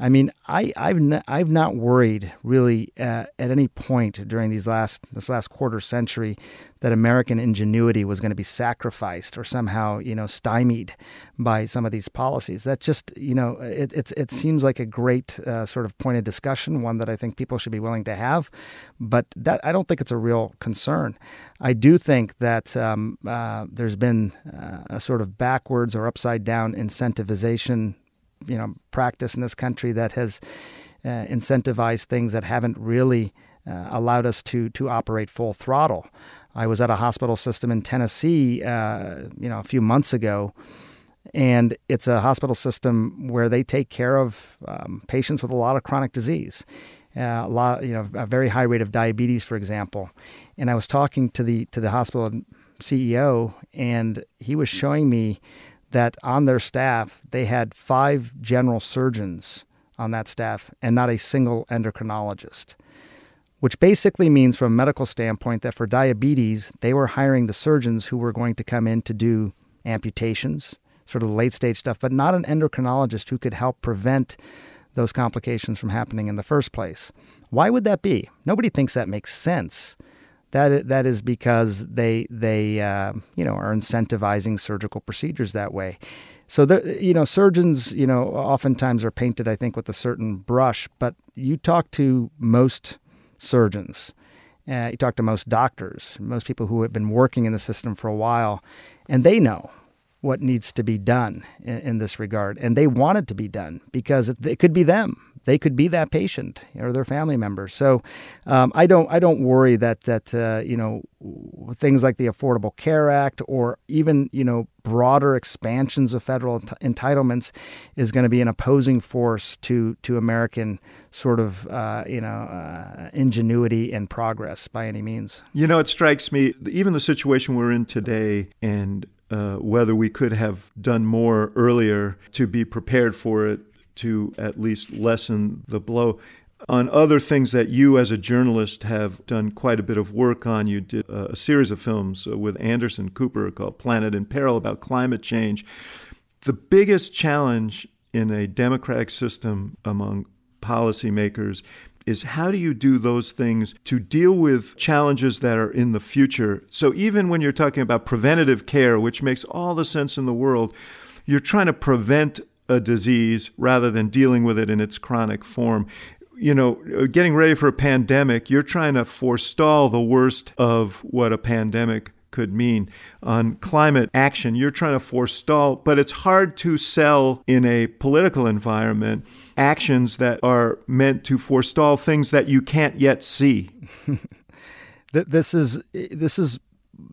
I mean, I, I've n- I've not worried really uh, at any point during these last this last quarter century that American ingenuity was going to be sacrificed or somehow you know stymied by some of these policies. That just you know it it's, it seems like a great uh, sort of point of discussion, one that I think people should be willing to have, but that I don't think it's a real concern. I do think that um, uh, there's been uh, a sort of backwards or upside down incentivization you know practice in this country that has uh, incentivized things that haven't really uh, allowed us to to operate full throttle. I was at a hospital system in Tennessee, uh, you know, a few months ago, and it's a hospital system where they take care of um, patients with a lot of chronic disease. Uh, a lot, you know, a very high rate of diabetes, for example. And I was talking to the to the hospital CEO, and he was showing me that on their staff, they had five general surgeons on that staff and not a single endocrinologist, which basically means, from a medical standpoint, that for diabetes, they were hiring the surgeons who were going to come in to do amputations, sort of late stage stuff, but not an endocrinologist who could help prevent those complications from happening in the first place. Why would that be? Nobody thinks that makes sense. That that is because they they uh, you know are incentivizing surgical procedures that way. So the, you know surgeons you know oftentimes are painted I think with a certain brush, but you talk to most surgeons, uh, you talk to most doctors, most people who have been working in the system for a while, and they know what needs to be done in, in this regard, and they want it to be done because it, it could be them they could be that patient or their family member. So um, I don't I don't worry that that uh, you know things like the Affordable Care Act or even you know broader expansions of federal entitlements is going to be an opposing force to to American sort of uh, you know uh, ingenuity and progress by any means. You know, it strikes me even the situation we're in today and uh, whether we could have done more earlier to be prepared for it to at least lessen the blow. On other things that you, as a journalist, have done quite a bit of work on, you did a series of films uh, with Anderson Cooper called Planet in Peril about climate change. The biggest challenge in a democratic system among policymakers is how do you do those things to deal with challenges that are in the future? So, even when you're talking about preventative care, which makes all the sense in the world, you're trying to prevent a disease rather than dealing with it in its chronic form. You know, uh, getting ready for a pandemic, you're trying to forestall the worst of what a pandemic could mean. On climate action, you're trying to forestall, but it's hard to sell in a political environment actions that are meant to forestall things that you can't yet see. this is this is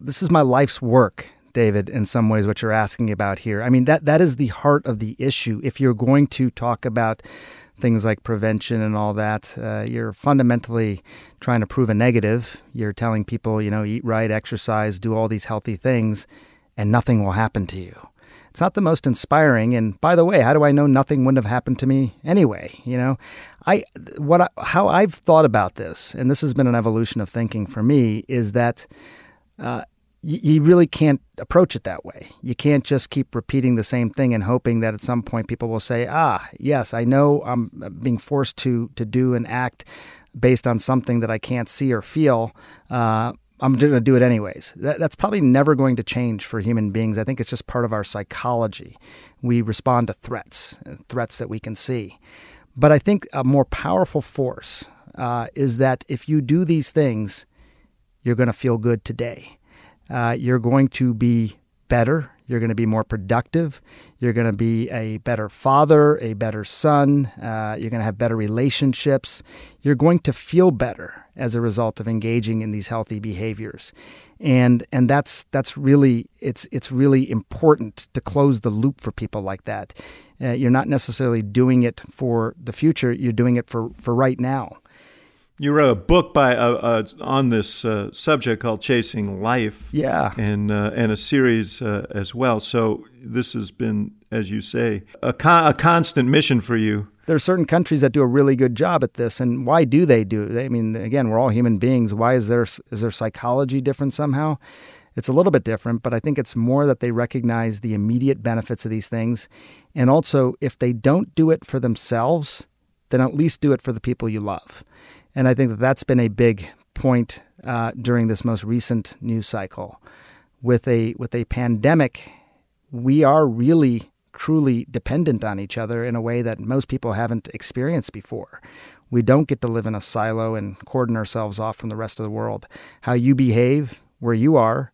this is my life's work. David, in some ways, what you're asking about here. I mean, that that is the heart of the issue. If you're going to talk about things like prevention and all that, uh, you're fundamentally trying to prove a negative. You're telling people, you know, eat right, exercise, do all these healthy things, and nothing will happen to you. It's not the most inspiring. And by the way, how do I know nothing wouldn't have happened to me anyway? You know, I what I, how I've thought about this, and this has been an evolution of thinking for me, is that. Uh, you really can't approach it that way. You can't just keep repeating the same thing and hoping that at some point people will say, "Ah, yes, I know I'm being forced to to do an act based on something that I can't see or feel." Uh, I'm going to do it anyways. That, that's probably never going to change for human beings. I think it's just part of our psychology. We respond to threats, threats that we can see. But I think a more powerful force uh, is that if you do these things, you're going to feel good today uh, you're going to be better. You're going to be more productive. You're going to be a better father, a better son. Uh, you're going to have better relationships. You're going to feel better as a result of engaging in these healthy behaviors, and and that's that's really it's it's really important to close the loop for people like that. Uh, you're not necessarily doing it for the future. You're doing it for for right now. You wrote a book by uh, uh, on this uh, subject called "Chasing Life," yeah, and uh, and a series uh, as well. So this has been, as you say, a, con- a constant mission for you. There are certain countries that do a really good job at this, and why do they do? it? I mean, again, we're all human beings. Why is there is their psychology different somehow? It's a little bit different, but I think it's more that they recognize the immediate benefits of these things, and also if they don't do it for themselves, then at least do it for the people you love. And I think that that's been a big point uh, during this most recent news cycle. With a with a pandemic, we are really truly dependent on each other in a way that most people haven't experienced before. We don't get to live in a silo and cordon ourselves off from the rest of the world. How you behave where you are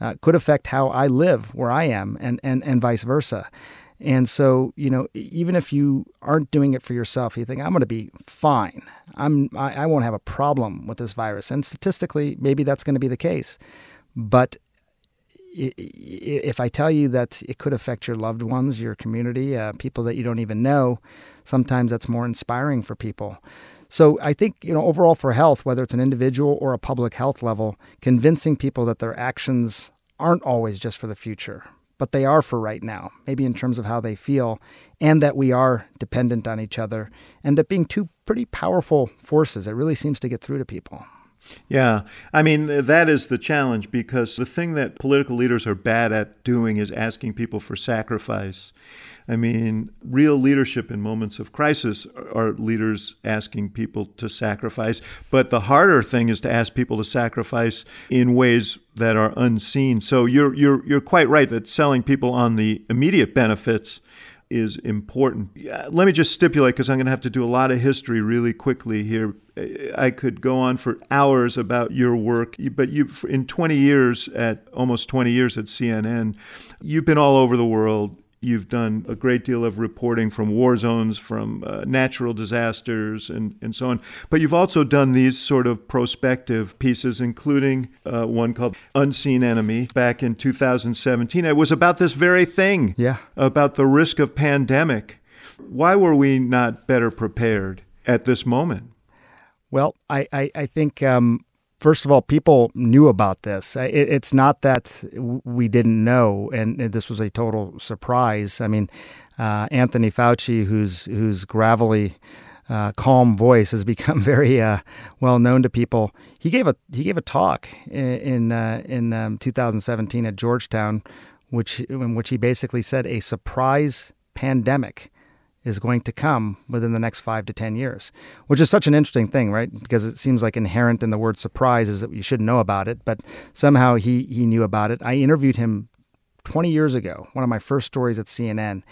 uh, could affect how I live where I am, and, and, and vice versa. And so, you know, even if you aren't doing it for yourself, you think, I'm going to be fine. I'm, I, I won't have a problem with this virus. And statistically, maybe that's going to be the case. But if I tell you that it could affect your loved ones, your community, uh, people that you don't even know, sometimes that's more inspiring for people. So I think, you know, overall for health, whether it's an individual or a public health level, convincing people that their actions aren't always just for the future, but they are for right now, maybe in terms of how they feel, and that we are dependent on each other, and that being two pretty powerful forces, it really seems to get through to people. Yeah. I mean, that is the challenge because the thing that political leaders are bad at doing is asking people for sacrifice. I mean, real leadership in moments of crisis are leaders asking people to sacrifice. But the harder thing is to ask people to sacrifice in ways that are unseen. So you're, you're, you're quite right that selling people on the immediate benefits is important. Let me just stipulate because I'm going to have to do a lot of history really quickly here. I could go on for hours about your work, but you in 20 years at almost 20 years at CNN, you've been all over the world. You've done a great deal of reporting from war zones, from uh, natural disasters, and, and so on. But you've also done these sort of prospective pieces, including uh, one called Unseen Enemy back in 2017. It was about this very thing yeah. about the risk of pandemic. Why were we not better prepared at this moment? Well, I, I, I think um, first of all, people knew about this. It, it's not that we didn't know, and this was a total surprise. I mean, uh, Anthony Fauci, whose gravelly, uh, calm voice has become very uh, well known to people. He gave a he gave a talk in in, uh, in um, 2017 at Georgetown, which in which he basically said a surprise pandemic is going to come within the next five to 10 years, which is such an interesting thing, right? Because it seems like inherent in the word surprise is that you shouldn't know about it, but somehow he, he knew about it. I interviewed him 20 years ago, one of my first stories at CNN.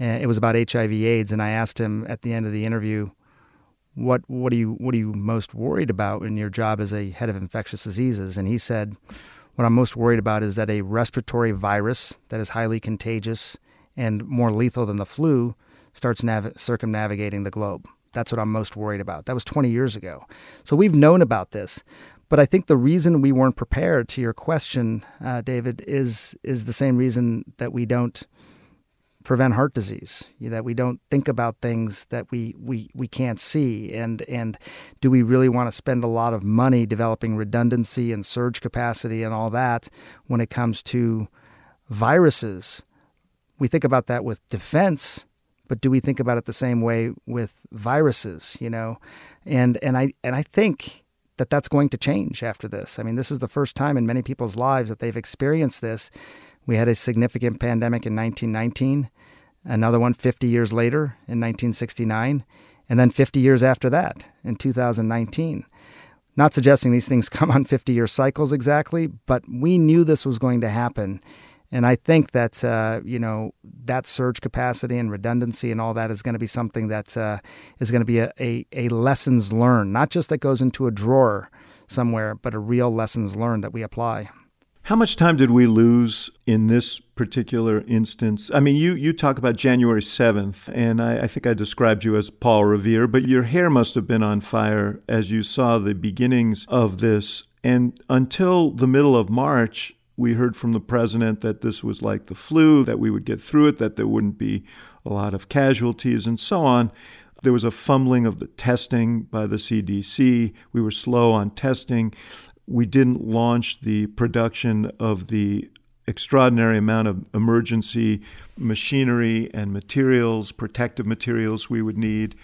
Uh, it was about HIV AIDS, and I asked him at the end of the interview, what what are you what are you most worried about in your job as a head of infectious diseases? And he said, What I'm most worried about is that a respiratory virus that is highly contagious and more lethal than the flu starts nav- circumnavigating the globe. That's what I'm most worried about. That was 20 years ago. So we've known about this. But I think the reason we weren't prepared to your question, uh, David, is is the same reason that we don't prevent heart disease. That we don't think about things that we, we, we can't see. And and do we really want to spend a lot of money developing redundancy and surge capacity and all that when it comes to viruses? We think about that with defense, but do we think about it the same way with viruses? You know, and and I and I think that that's going to change after this. I mean, this is the first time in many people's lives that they've experienced this. We had a significant pandemic in 1919, another one 50 years later in 1969, and then 50 years after that in 2019. Not suggesting these things come on 50 year cycles exactly, but we knew this was going to happen. And I think that uh, you know that surge capacity and redundancy and all that is going to be something that uh, is going to be a, a, a, lessons learned, not just that goes into a drawer somewhere, but a real lessons learned that we apply. How much time did we lose in this particular instance? I mean, you, you talk about January 7th, and I, I think I described you as Paul Revere, but your hair must have been on fire as you saw the beginnings of this. And until the middle of March, we heard from the president that this was like the flu, that we would get through it, that there wouldn't be a lot of casualties, and so on. There was a fumbling of the testing by the CDC. We were slow on testing. We didn't launch the production of the extraordinary amount of emergency machinery and materials, protective materials we would need.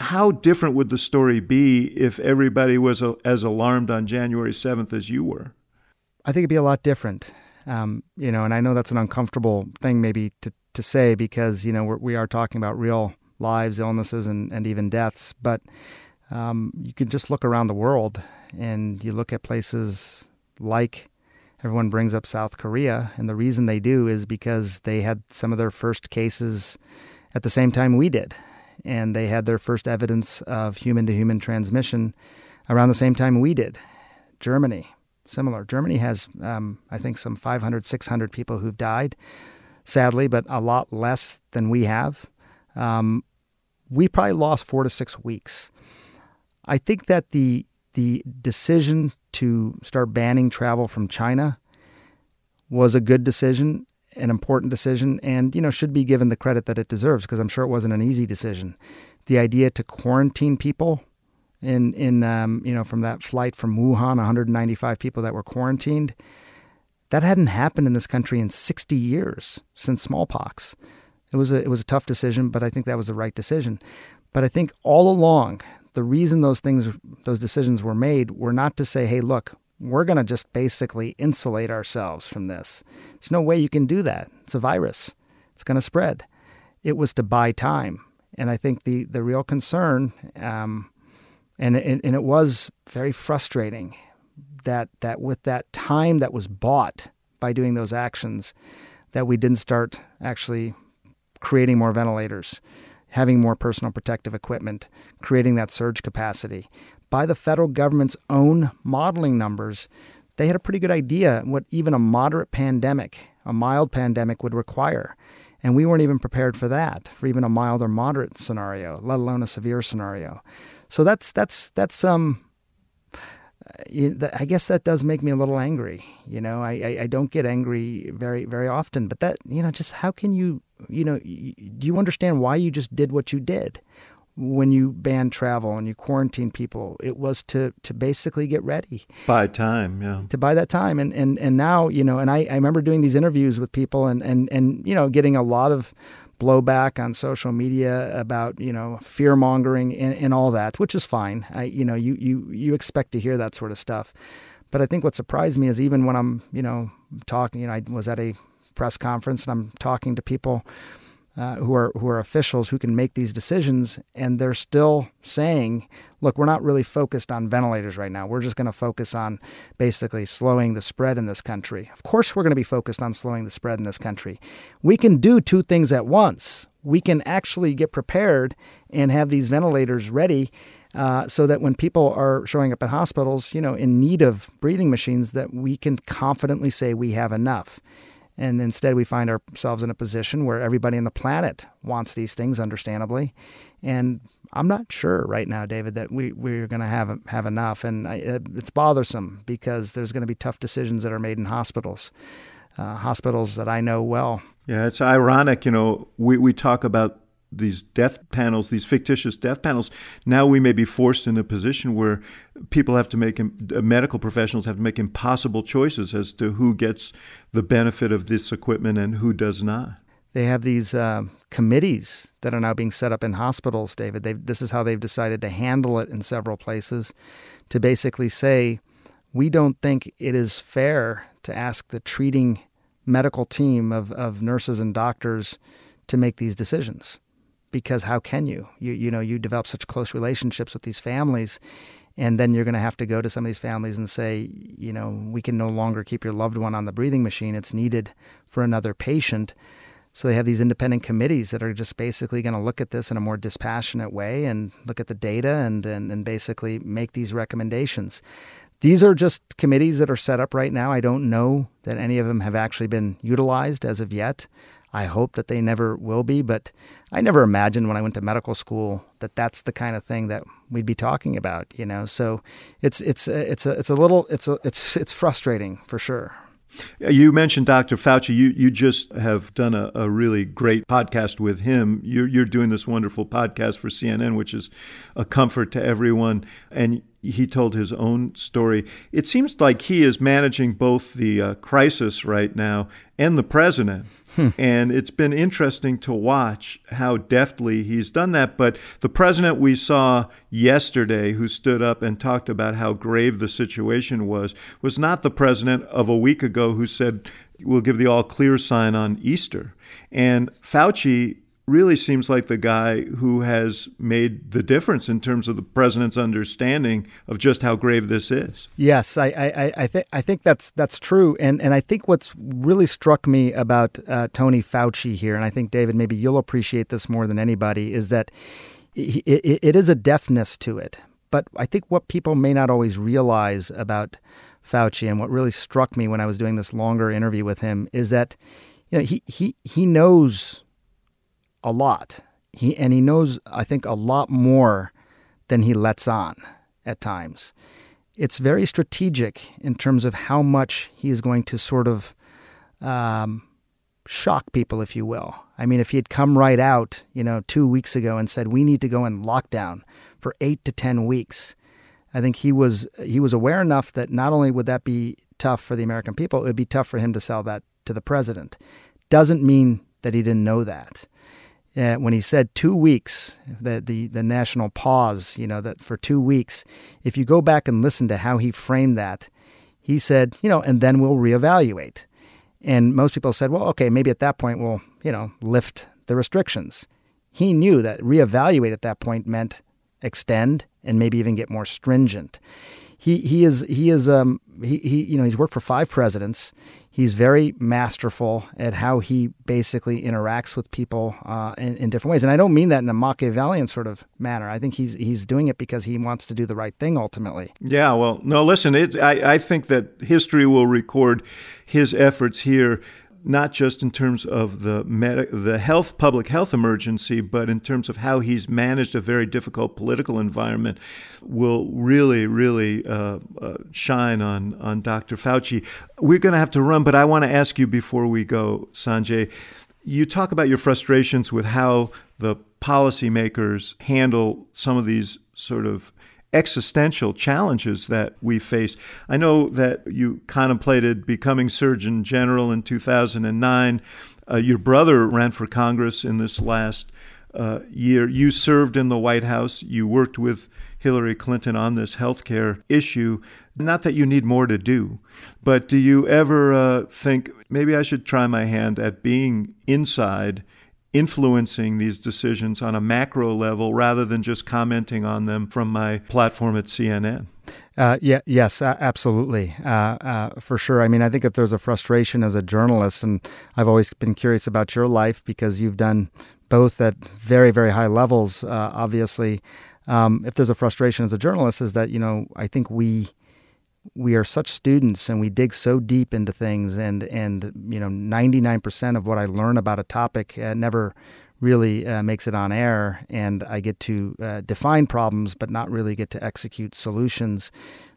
How different would the story be if everybody was as alarmed on January 7th as you were? I think it'd be a lot different. Um, you know, and I know that's an uncomfortable thing maybe to, to say because, you know, we're, we are talking about real lives, illnesses, and, and even deaths. But um, you can just look around the world and you look at places like everyone brings up South Korea. And the reason they do is because they had some of their first cases at the same time we did. And they had their first evidence of human to human transmission around the same time we did. Germany, similar. Germany has, um, I think, some 500, 600 people who've died, sadly, but a lot less than we have. Um, we probably lost four to six weeks. I think that the the decision to start banning travel from China was a good decision, an important decision, and you know should be given the credit that it deserves because I'm sure it wasn't an easy decision. The idea to quarantine people in in um, you know from that flight from Wuhan, 195 people that were quarantined. That hadn't happened in this country in 60 years since smallpox. It was a it was a tough decision, but I think that was the right decision. But I think all along, the reason those things those decisions were made were not to say, "Hey, look, we're going to just basically insulate ourselves from this." There's no way you can do that. It's a virus. It's going to spread. It was to buy time, and I think the the real concern um, and it, and it was very frustrating that that with that time that was bought by doing those actions, that we didn't start actually creating more ventilators, having more personal protective equipment, creating that surge capacity. By the federal government's own modeling numbers, they had a pretty good idea what even a moderate pandemic, a mild pandemic, would require. And we weren't even prepared for that, for even a mild or moderate scenario, let alone a severe scenario. So that's that's that's um. I guess that does make me a little angry. You know, I, I, I don't get angry very very often, but that you know, just how can you you know, do you understand why you just did what you did? when you banned travel and you quarantined people. It was to to basically get ready. Buy time, yeah. To buy that time. And and, and now, you know, and I, I remember doing these interviews with people and, and, and you know, getting a lot of blowback on social media about you know fear mongering and, and all that, which is fine. I you know you you you expect to hear that sort of stuff, but I think what surprised me is even when I'm you know talking, you know I was at a press conference and I'm talking to people uh, who are who are officials who can make these decisions, and they're still saying, "Look, we're not really focused on ventilators right now. We're just going to focus on basically slowing the spread in this country." Of course, we're going to be focused on slowing the spread in this country. We can do two things at once. We can actually get prepared and have these ventilators ready. Uh, so that when people are showing up at hospitals, you know, in need of breathing machines, that we can confidently say we have enough. And instead, we find ourselves in a position where everybody on the planet wants these things, understandably. And I'm not sure right now, David, that we, we're going to have, have enough. And I, it's bothersome because there's going to be tough decisions that are made in hospitals, uh, hospitals that I know well. Yeah, it's ironic. You know, we, we talk about these death panels, these fictitious death panels, now we may be forced in a position where people have to make, uh, medical professionals have to make impossible choices as to who gets the benefit of this equipment and who does not. They have these uh, committees that are now being set up in hospitals, David. They've, this is how they've decided to handle it in several places to basically say, we don't think it is fair to ask the treating medical team of, of nurses and doctors to make these decisions because how can you? You you know you develop such close relationships with these families, and then you're going to have to go to some of these families and say, you know, we can no longer keep your loved one on the breathing machine. It's needed for another patient. So they have these independent committees that are just basically going to look at this in a more dispassionate way and look at the data and, and, and basically make these recommendations. These are just committees that are set up right now. I don't know that any of them have actually been utilized as of yet. I hope that they never will be, but I never imagined when I went to medical school that that's the kind of thing that we'd be talking about, you know. So it's it's uh, it's a it's a little it's a it's it's frustrating for sure. You mentioned Dr. Fauci. You you just have done a, a really great podcast with him. You're, you're doing this wonderful podcast for CNN, which is a comfort to everyone. And he told his own story. It seems like he is managing both the uh, crisis right now and the president. Hmm. And it's been interesting to watch how deftly he's done that. But the president we saw yesterday, who stood up and talked about how grave the situation was, was not the president of a week ago who said, We'll give the all clear sign on Easter. And Fauci really seems like the guy who has made the difference in terms of the president's understanding of just how grave this is. Yes, I I, I think I think that's that's true, and and I think what's really struck me about uh, Tony Fauci here, and I think David, maybe you'll appreciate this more than anybody, is that it, it, it is a deafness to it. But I think what people may not always realize about Fauci, and what really struck me when I was doing this longer interview with him, is that you know he he he knows a lot. He and he knows I think a lot more than he lets on at times. It's very strategic in terms of how much he is going to sort of um, shock people, if you will. I mean, if he had come right out, you know, two weeks ago and said we need to go in lockdown for eight to ten weeks, I think he was he was aware enough that not only would that be tough for the American people, it would be tough for him to sell that to the president. Doesn't mean that he didn't know that uh, when he said two weeks, the, the, the national pause, you know, that for two weeks, if you go back and listen to how he framed that, he said, you know, and then we'll reevaluate. And most people said, well, okay, maybe at that point we'll, you know, lift the restrictions. He knew that reevaluate at that point meant extend and maybe even get more stringent he he is he is um he, he you know he's worked for five presidents. He's very masterful at how he basically interacts with people uh, in, in different ways, and I don't mean that in a Machiavellian sort of manner. I think he's he's doing it because he wants to do the right thing ultimately. Yeah, well, no, listen, it, I I think that history will record his efforts here not just in terms of the med- the health public health emergency, but in terms of how he's managed a very difficult political environment, will really really uh, uh, shine on on Dr. Fauci. We're going to have to run, but I want to ask you before we go, Sanjay. You talk about your frustrations with how the policymakers handle some of these sort of existential challenges that we face. I know that you contemplated becoming Surgeon General in 2009. Uh, your brother ran for Congress in this last uh, year. You served in the White House. You worked with Hillary Clinton on this health care issue. Not that you need more to do, but do you ever uh, think maybe I should try my hand at being inside influencing these decisions on a macro level rather than just commenting on them from my platform at CNN. Uh, yeah, yes, absolutely, uh, uh, for sure. I mean, I think if there's a frustration as a journalist, and I've always been curious about your life because you've done both at very, very high levels. Uh, obviously, um, if there's a frustration as a journalist, is that you know I think we we are such students and we dig so deep into things and and you know 99% of what I learn about a topic uh, never really uh, makes it on air. And I get to uh, define problems but not really get to execute solutions.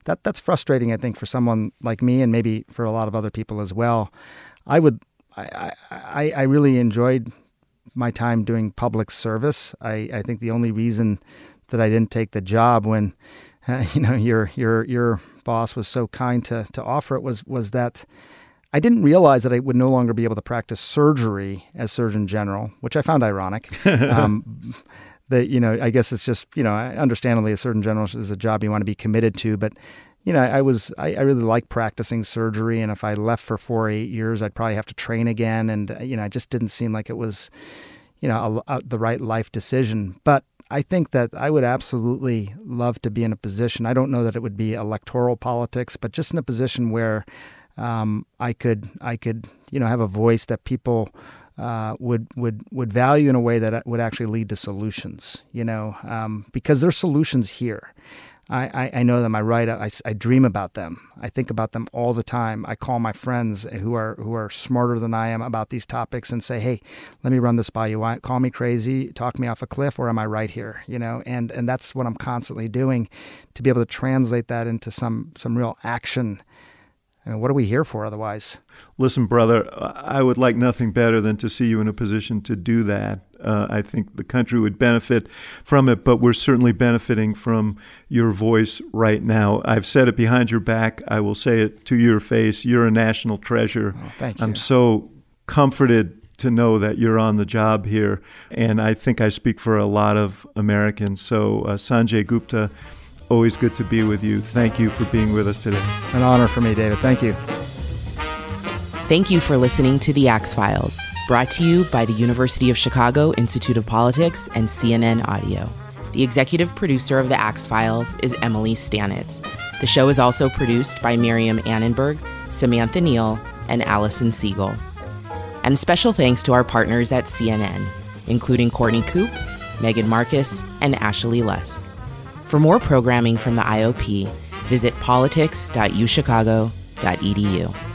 That that's frustrating I think for someone like me and maybe for a lot of other people as well. I would I, I, I really enjoyed my time doing public service. I, I think the only reason that I didn't take the job when uh, you know your your your boss was so kind to to offer it was was that I didn't realize that I would no longer be able to practice surgery as Surgeon General, which I found ironic. um, that you know, I guess it's just you know, understandably, a Surgeon General is a job you want to be committed to, but you know, I was I, I really like practicing surgery, and if I left for four or eight years, I'd probably have to train again, and you know, it just didn't seem like it was, you know, a, a, the right life decision. But I think that I would absolutely love to be in a position. I don't know that it would be electoral politics, but just in a position where um, I could I could you know have a voice that people uh, would would would value in a way that would actually lead to solutions. You know, um, because there's solutions here. I, I, know them. I write. I, I dream about them. I think about them all the time. I call my friends who are who are smarter than I am about these topics and say, "Hey, let me run this by you. Call me crazy, talk me off a cliff, or am I right here?" You know, and and that's what I'm constantly doing to be able to translate that into some some real action I mean, what are we here for otherwise? Listen, brother, I would like nothing better than to see you in a position to do that. Uh, I think the country would benefit from it, but we're certainly benefiting from your voice right now. I've said it behind your back. I will say it to your face. You're a national treasure. Oh, thank you. I'm so comforted to know that you're on the job here, and I think I speak for a lot of Americans. So, uh, Sanjay Gupta, Always good to be with you. Thank you for being with us today. An honor for me, David. Thank you. Thank you for listening to The Axe Files, brought to you by the University of Chicago Institute of Politics and CNN Audio. The executive producer of The Axe Files is Emily Stanitz. The show is also produced by Miriam Annenberg, Samantha Neal, and Allison Siegel. And special thanks to our partners at CNN, including Courtney Coupe, Megan Marcus, and Ashley Lusk. For more programming from the IOP, visit politics.uchicago.edu.